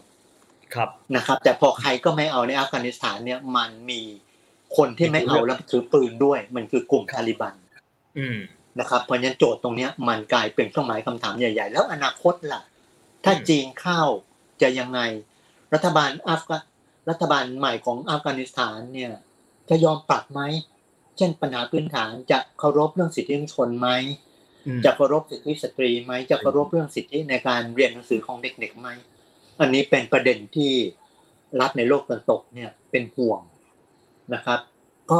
ครับนะครับ แต่พอใครก็ไม่เอาในอัฟกานิสถานเนี่ยมันมีคนที่ไม่เอาแล้วถือปืนด้วย มันคือกลุ่มตาลิบันอืมนะครับเพราะฉะนั้นโจทย์ตรงเนี้ยมันกลายเป็นเครื่องหมายคำถามใหญ่ๆ แล้วอนาคตล่ะ ถ้าอืมจีนเข้าจะยังไง รัฐบาลอัฟการัฐบาลใหม่ของอัฟกานิสถานเนี่ย จะยอมปรับไหมเช่นปัญหาพื้นฐานจะเคารพเรื่องสิทธิมนุษยชนไหมอืม จะเคารพสิทธิสตรีไหมจะเคารพเรื่องสิทธิในการเรียนหนังสือของเด็กๆไหมอันนี้เป็นประเด็นที่รัฐในโลกตะวันตกเนี่ยเป็นห่วงนะครับ ก็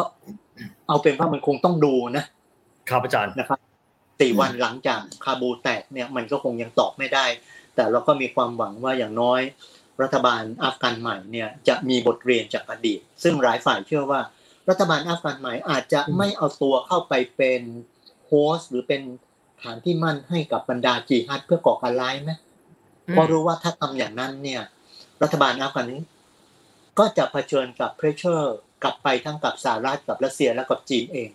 เอาเป็นว่ามันคงต้องดูนะครับอาจารย์นะครับสี่วันหลังจากคาบูแตกเนี่ยมันก็คงยังตอบไม่ได้ แต่เราก็มีความหวังว่าอย่างน้อย รัฐบาลอัฟกันใหม่เนี่ยจะมีบทเรียนจากอดีต ซึ่งหลายฝ่ายเชื่อว่า รัฐบาลอัฟกันใหม่อาจจะไม่เอาตัวเข้าไปเป็นโฮสต์หรือเป็น ฐานที่มั่นให้กับบรรดาจีฮัดเพื่อก่อการร้ายไหมเพราะรู้ว่าถ้าทำอย่างนั้นเนี่ย รัฐบาลอัฟกันนี้ก็จะเผชิญกับ pressure กลับไปทั้งกับสหรัฐกับรัสเซียและกับจีนเอง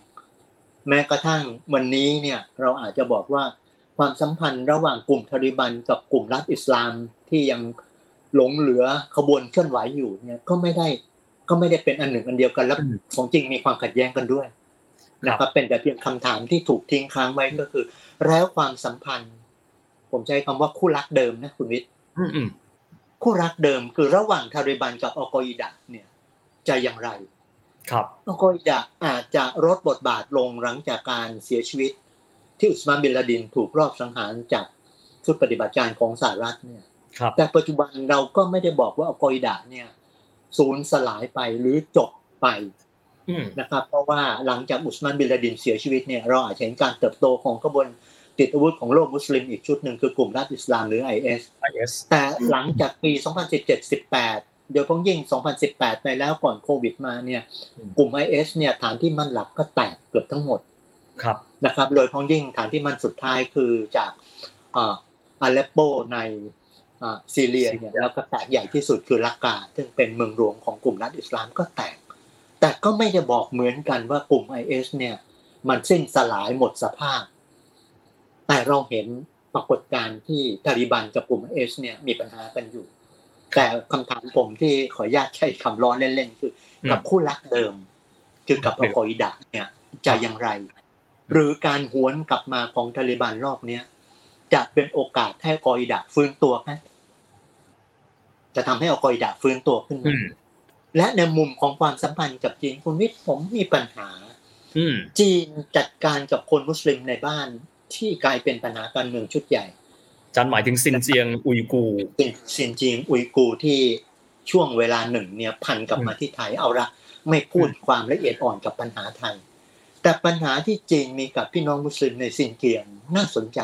แม้กระทั่งวันนี้เนี่ยเราอาจจะบอกว่าความสัมพันธ์ระหว่างกลุ่มตาลีบันกับกลุ่มรัฐอิสลามที่ยังหลงเหลือขบวนเคลื่อนไหวอยู่เนี่ยก็ไม่ได้ก็ไม่ได้เป็นอันหนึ่งอันเดียวกันแล้วอืมของจริงมีความขัดแย้งกันด้วย นะครับเป็นแต่เพียงคำถามที่ถูกทิ้งค้างไว้ก็คือ แล้วความสัมพันธ์ ผมใช้คำว่าคู่รักเดิมนะคุณวิทย์อืมอืมคู่รักเดิมคือระหว่างทาริบันกับอัลกออิดะเนี่ย จะอย่างไร ครับอัลกออิดะอาจจะลดบทบาทลงหลังจากการเสียชีวิต ที่อุสมานบินลาดินถูกรอบสังหารจากชุดปฏิบัติการของสหรัฐเนี่ยครับแต่ปัจจุบันเราก็ไม่ได้บอกว่าอัลกออิดะเนี่ย สูญสลายไปหรือจบไปอืม นะครับ เพราะว่าหลังจากอุสมานบินลาดินเสียชีวิตเนี่ยเราอาจจะเห็นการเติบโตของขบวนติดอาวุธของโลกมุสลิมอีกชุดหนึ่งคือกลุ่มรัฐอิสลามหรือ IS IS แต่หลังจากปี 2017-18โดยเฉพาะยิ่ง 2018 ไปแล้วก่อนโควิดมาเนี่ยอืมกลุ่ม IS เนี่ยฐานที่มั่นหลักก็แตกเกือบทั้งหมดครับนะครับ โดยพ้องยิ่งฐานที่มันสุดท้ายคือจากอาเลปโปในซีเรียเนี่ยแล้วก็แตกใหญ่ที่สุดคือรักกา ซึ่งเป็นเมืองหลวงของกลุ่มรัฐอิสลามก็แตก แต่ก็ไม่จะบอกเหมือนกันว่ากลุ่ม IS เนี่ย มันสิ้นสลายหมดสภาพ แต่เราเห็นปรากฏการณ์ที่ตาลีบันกับกลุ่ม IS เนี่ยมีปัญหากันอยู่ แต่คำถามผมที่ขออนุญาตใช้คำล้อเล่นๆคือกับคู่รักเดิม คือกับอัลกออิดะเนี่ยจะอย่างไร หรือการหวนกลับมาของตาลิบันรอบเนี้ยจะเป็นโอกาสให้อัลกออิดะฟื้นตัวไหมจะทำให้อัลกออิดะฟื้นตัวขึ้นมา และในมุมของความสัมพันธ์กับจีนคุณวิทย์ผมมีปัญหาจีนจัดการกับคนมุสลิมในบ้านที่กลายเป็นปัญหาการเมืองชุดใหญ่จันหมายถึงซินเจียงอุยกูซินเจียงอุยกูที่ช่วงเวลาหนึ่งเนี่ยพันกลับมาที่ไทยเอาละไม่พูดความละเอียดอ่อนกับปัญหาไทย แต่ปัญหาที่จีนมีกับพี่น้องมุสลิมในซินเจียงน่าสนใจ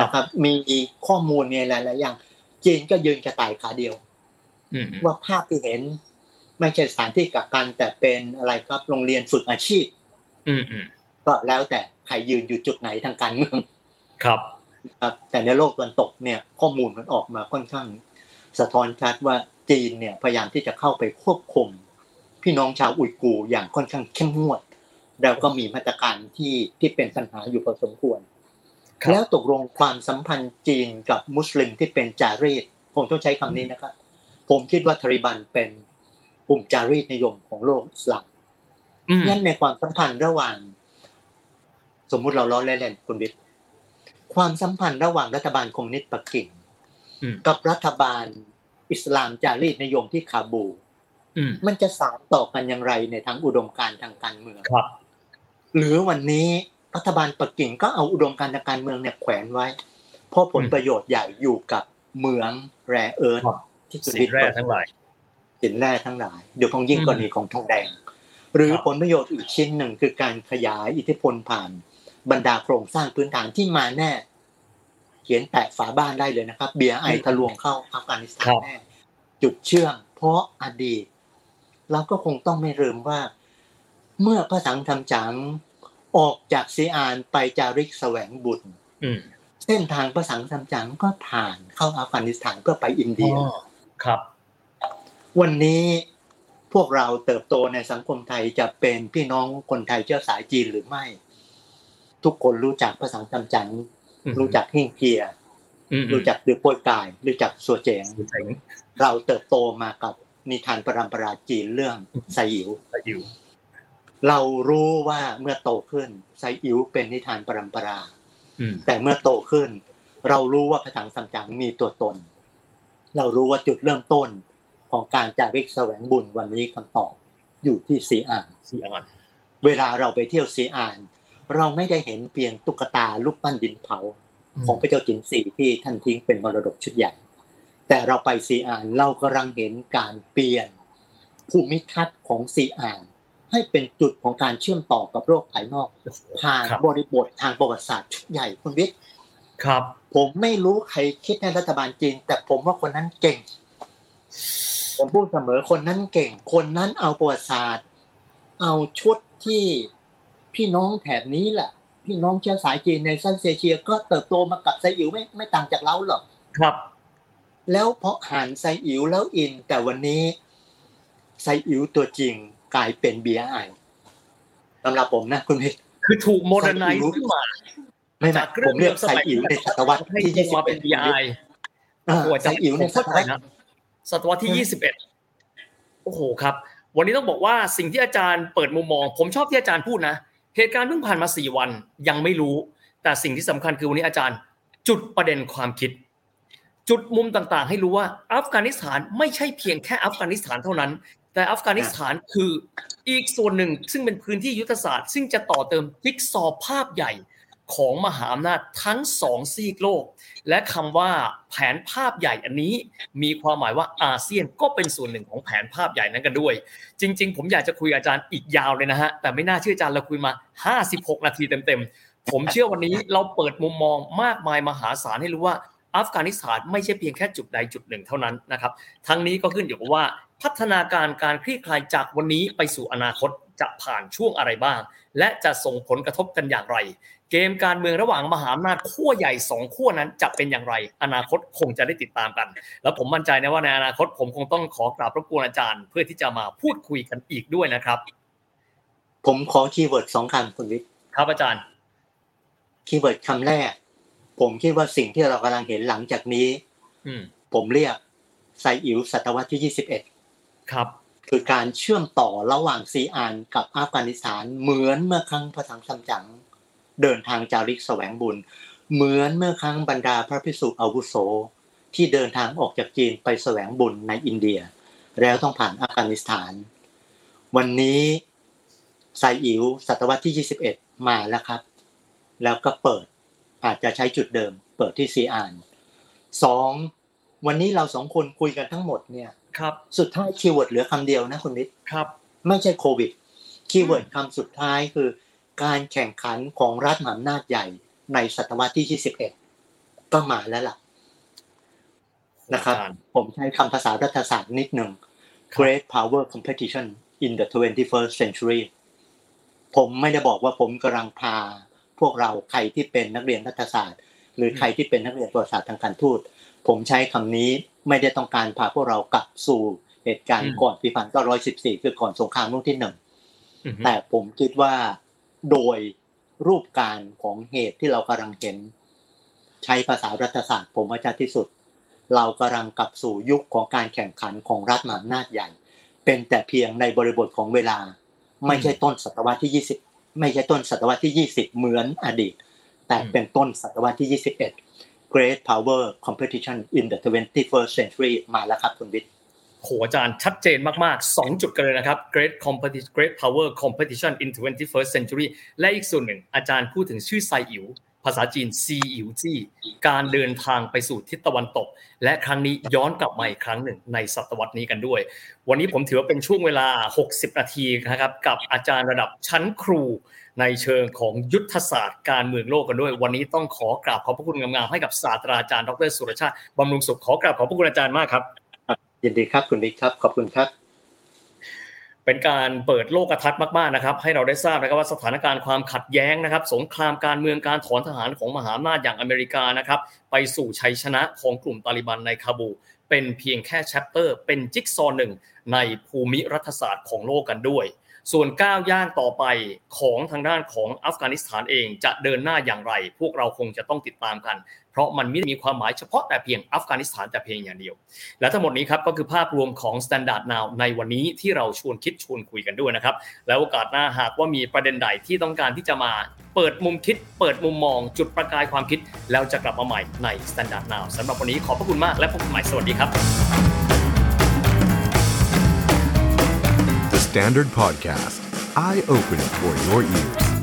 นะครับมีข้อมูลเนี่ยหลายๆอย่างจีนก็ยืนกระต่ายขาเดียวว่าภาพที่เห็น ไม่ใช่สถานที่กักกัน แต่เป็นอะไรครับโรงเรียนฝึกอาชีพก็แล้วแต่ใครยืนอยู่จุดไหนทางการเมืองครับครับแต่ในโลกตะวันตกเนี่ย ข้อมูลมันออกมาค่อนข้าง สะท้อนชัดว่าจีนเนี่ยพยายามที่จะเข้าไปควบคุม พี่น้องชาวอุยกูอย่างค่อนข้างเข้มงวด แล้วก็มีมาตรการที่ที่เป็นปัญหาอยู่พอสมควร แล้วตกลงความสัมพันธ์จีนกับมุสลิมที่เป็นจารีตผมต้องใช้คำนี้นะครับ ผมคิดว่าทริบันเป็น กลุ่มจารีตนิยมของโลกอิสลามนั่นในความสัมพันธ์ระหว่าง สมมุติเราล้อเล่นๆคุณวิทย์ความสัมพันธ์ระหว่างรัฐบาลคอมมิวนิสต์ปักกิ่งกับรัฐบาลอิสลามจารีตนิยมที่คาบูมันจะสานต่อกันอย่างไรในทางอุดมการทางการเมืองครับ หรือวันนี้รัฐบาลปักกิ่งก็เอาอุดมการทางการเมืองเนี่ยแขวนไว้ เพราะผลประโยชน์ใหญ่อยู่กับเมืองแร่เอิร์ธที่สุดสินแร่ทั้งหลาย สินแร่ทั้งหลายเดี๋ยวของยิ่งกรณีของทองแดง หรือผลประโยชน์อีกชิ้นหนึ่งคือการขยายอิทธิพลผ่านบรรดาโครงสร้างพื้นฐานที่มาแน่ เขียนแตะฝาบ้านได้เลยนะครับ เบียร์ไอทะลวงเข้าอัฟกานิสถานแน่จุดเชื่อม เพราะอดีตเราก็คงต้องไม่ลืมว่า เมื่อพระสังทำจังออกจากซีอานไปจาริกแสวงบุญเส้นทางพระสังทำจังก็ผ่านเข้าอัฟกานิสถานเพื่อไปอินเดียครับ วันนี้พวกเราเติบโตในสังคมไทยจะเป็นพี่น้องคนไทยเชื้อสายจีนหรือไม่ ทุกคนรู้จักภาษาจำจันรู้จักเฮงเกียรู้จักดือป่วยกาย รู้จักสัวเจงเราเติบโตมากับนิทานปรำปราจีนเรื่องไซอิ๋วเรารู้ว่าเมื่อโตขึ้นไซอิ๋วเป็นนิทานปรำปราแต่เมื่อโตขึ้น เรารู้ว่าภาษาสัมจังมีตัวตน เรารู้ว่าจุดเริ่มต้น ของการจาริกแสวงบุญวันนี้คำตอบอยู่ที่สีอ่านสีอ่านเวลาเราไปเที่ยวสีอ่าน เราไม่ได้เห็นเพียงตุ๊กตาลูกปั้นดินเผา ของพระเจ้าจินสีที่ท่านทิ้งเป็นมรดกชุดใหญ่ แต่เราไปซีอานเรากำลังเห็นการเปลี่ยนภูมิทัศน์ของซีอานให้เป็นจุดของการเชื่อมต่อกับโลกภายนอกผ่านบริบททางประวัติศาสตร์ชุดใหญ่คุณวิทย์ครับ ผมไม่รู้ใครคิดในรัฐบาลจีนแต่ผมว่าคนนั้นเก่ง ผมพูดเสมอคนนั้นเก่ง คนนั้นเอาประวัติศาสตร์ เอาชุดที่พี่น้องแถบนี้แหละพี่น้องเชื้อสายจีนในซันเซเชีย ก็เติบโตมากับไซอิ๋วไม่ไม่ต่างจากเราหรอกครับ แล้วเพราะหันไซอิ๋วแล้วอิน แต่วันนี้ไซอิ๋วตัวจริงกลายเป็นเบียร์ไอสำหรับผมนะคุณพี่คือถูกโมเดิร์นไนซ์ขึ้นมาไม่หนักผมเรียกไซอิ๋วในศตวรรษที่ยี่สิบเป็นเบียร์ไอไซอิ๋วในศตวรรษ ศตวรรษที่ยี่สิบเอ็ดโอ้โหครับ วันนี้ต้องบอกว่าสิ่งที่อาจารย์เปิดมุมมอง ผมชอบที่อาจารย์พูดนะ เหตุการณ์เพิ่งผ่านมาสี่วันยังไม่รู้ แต่สิ่งที่สำคัญคือวันนี้อาจารย์จุดประเด็นความคิด จุดมุมต่างๆ ให้รู้ว่าอัฟกานิสถานไม่ใช่เพียงแค่อัฟกานิสถานเท่านั้น แต่อัฟกานิสถานคืออีกส่วนหนึ่งซึ่งเป็นพื้นที่ยุทธศาสตร์ ซึ่งจะต่อเติมจิ๊กซอภาพใหญ่ ของมหาอำนาจทั้งสองซีกโลก และคำว่าแผนภาพใหญ่อันนี้ มีความหมายว่าอาเซียนก็เป็นส่วนหนึ่งของแผนภาพใหญ่นั้นกันด้วย จริง ๆ ผมอยากจะคุยอาจารย์อีกยาวเลยนะฮะแต่ไม่น่าเชื่ออาจารย์เราคุยมา 56 นาทีเต็มๆผมเชื่อวันนี้เราเปิดมุมมองมากมายมหาศาลให้รู้ว่าอัฟกานิสถานไม่ใช่เพียงแค่จุดใดจุดหนึ่งเท่านั้นนะครับทั้งนี้ก็ขึ้นอยู่กับว่าพัฒนาการการคลี่คลายจากวันนี้ไปสู่อนาคตจะผ่านช่วงอะไรบ้าง และจะส่งผลกระทบกันอย่างไร เกมการเมืองระหว่างมหาอำนาจขั้วใหญ่สองขั้วนั้นจะเป็นอย่างไร อนาคตคงจะได้ติดตามกัน แล้วผมมั่นใจนะว่าในอนาคตผมคงต้องขอกราบรบกวนอาจารย์ เพื่อที่จะมาพูดคุยกันอีกด้วยนะครับ ผมขอ keyword สองคำคุณวิทย์ครับอาจารย์ keyword คำแรก ผมคิดว่าสิ่งที่เรากำลังเห็นหลังจากนี้อืมผมเรียกไซอิ๋วศตวรรษที่21ครับ คือการเชื่อมต่อระหว่างซีอานกับอัฟกานิสถานเหมือนเมื่อครั้งพระสังซัมจั๋ง เดินทางจาริกแสวงบุญ เหมือนเมื่อครั้งบรรดาพระภิกษุอาวุโส ที่เดินทางออกจากจีนไปแสวงบุญในอินเดีย แล้วต้องผ่านอัฟกานิสถาน วันนี้ไซอิ๋วศตวรรษที่ 21 มาแล้วครับ แล้วก็เปิดอาจจะใช้จุดเดิม เปิดที่ซีอานสองวันนี้เราสองคนคุยกันทั้งหมดเนี่ยครับสุดท้าย keyword เหลือคำเดียวนะคุณวิทย์ครับ ไม่ใช่โควิด keyword คำสุดท้ายคือ การแข่งขันของรัฐมหาอำนาจใหญ่ในศตวรรษที่ 21 ก็มาแล้วล่ะนะครับอาจารย์ผมใช้คำภาษารัฐศาสตร์นิดหนึ่งครับ Great Power Competition in the 21st Century ผมไม่ได้บอกว่าผมกำลังพา พวกเราใครที่เป็นนักเรียนรัฐศาสตร์ หรือใครที่เป็นนักเรียนประวัติศาสตร์ทางการทูต ผมใช้คำนี้ไม่ได้ต้องการพาพวกเรากลับสู่เหตุการณ์ก่อนปีพันเก้าร้อยสิบสี่คือก่อนสงครามโลกที่หนึ่งอือฮึแต่ผมคิดว่า โดยรูปการของเหตุที่เรากำลังเห็น ใช้ภาษารัฐศาสตร์ผมว่าชัดที่สุด เรากำลังกลับสู่ยุคของการแข่งขันของรัฐมหาอำนาจใหญ่ เป็นแต่เพียงในบริบทของเวลา ไม่ใช่ต้นศตวรรษที่ 20 ไม่ใช่ต้นศตวรรษที่ 20 เหมือนอดีต แต่เป็นต้นศตวรรษที่ 21 Great Power Competition in the 21st Century มาแล้วครับคุณวิทย์ โหอาจารย์ชัดเจนมากๆ 2 จุดกันเลยนะครับ Great Competition Great Power Competition in 21st Century และอีกส่วนหนึ่ง อาจารย์พูดถึงชื่อไซอิ๋วภาษาจีนซีอิ๋วจี้การเดินทางไปสู่ทิศตะวันตก และครั้งนี้ย้อนกลับมาอีกครั้งหนึ่งในศตวรรษนี้กันด้วย วันนี้ผมถือว่าเป็นช่วงเวลา 60 นาทีนะครับ กับอาจารย์ระดับชั้นครูในเชิงของยุทธศาสตร์การเมืองโลกกันด้วย วันนี้ต้องขอกราบขอบพระคุณงามๆให้กับศาสตราจารย์ดรสุรชาติบำรุงสุขขอกราบขอบพระคุณอาจารย์มากครับ ยินดีครับคุณวิทย์ครับ ขอบคุณครับ เป็นการเปิดโลกทัศน์มากๆนะครับ ให้เราได้ทราบนะครับว่าสถานการณ์ความขัดแย้งนะครับ สงครามการเมืองการถอนทหารของมหาอำนาจอย่างอเมริกานะครับ ไปสู่ชัยชนะของกลุ่มตาลิบันในคาบูเป็นเพียงแค่แชปเตอร์เป็นจิ๊กซอว์หนึ่งในภูมิรัฐศาสตร์ของโลกกันด้วย ส่วนก้าวย่างต่อไปของทางด้านของอัฟกานิสถานเองจะเดินหน้าอย่างไร พวกเราคงจะต้องติดตามกัน เพราะมันไม่ได้มีความหมายเฉพาะแต่เพียงอัฟกานิสถานแต่เพียงอย่างเดียว และทั้งหมดนี้ครับก็คือภาพรวมของ Standard Now ในวันนี้ที่เราชวนคิดชวนคุยกันด้วยนะครับแล้วโอกาสหน้าหากว่ามีประเด็นใดที่ต้องการที่จะมาเปิดมุมคิด เปิดมุมมอง จุดประกายความคิด แล้วจะกลับมาใหม่ใน Standard Now สำหรับวันนี้ขอบพระคุณมากและพบกันใหม่สวัสดีครับ The Standard Podcast, eye open for your ears.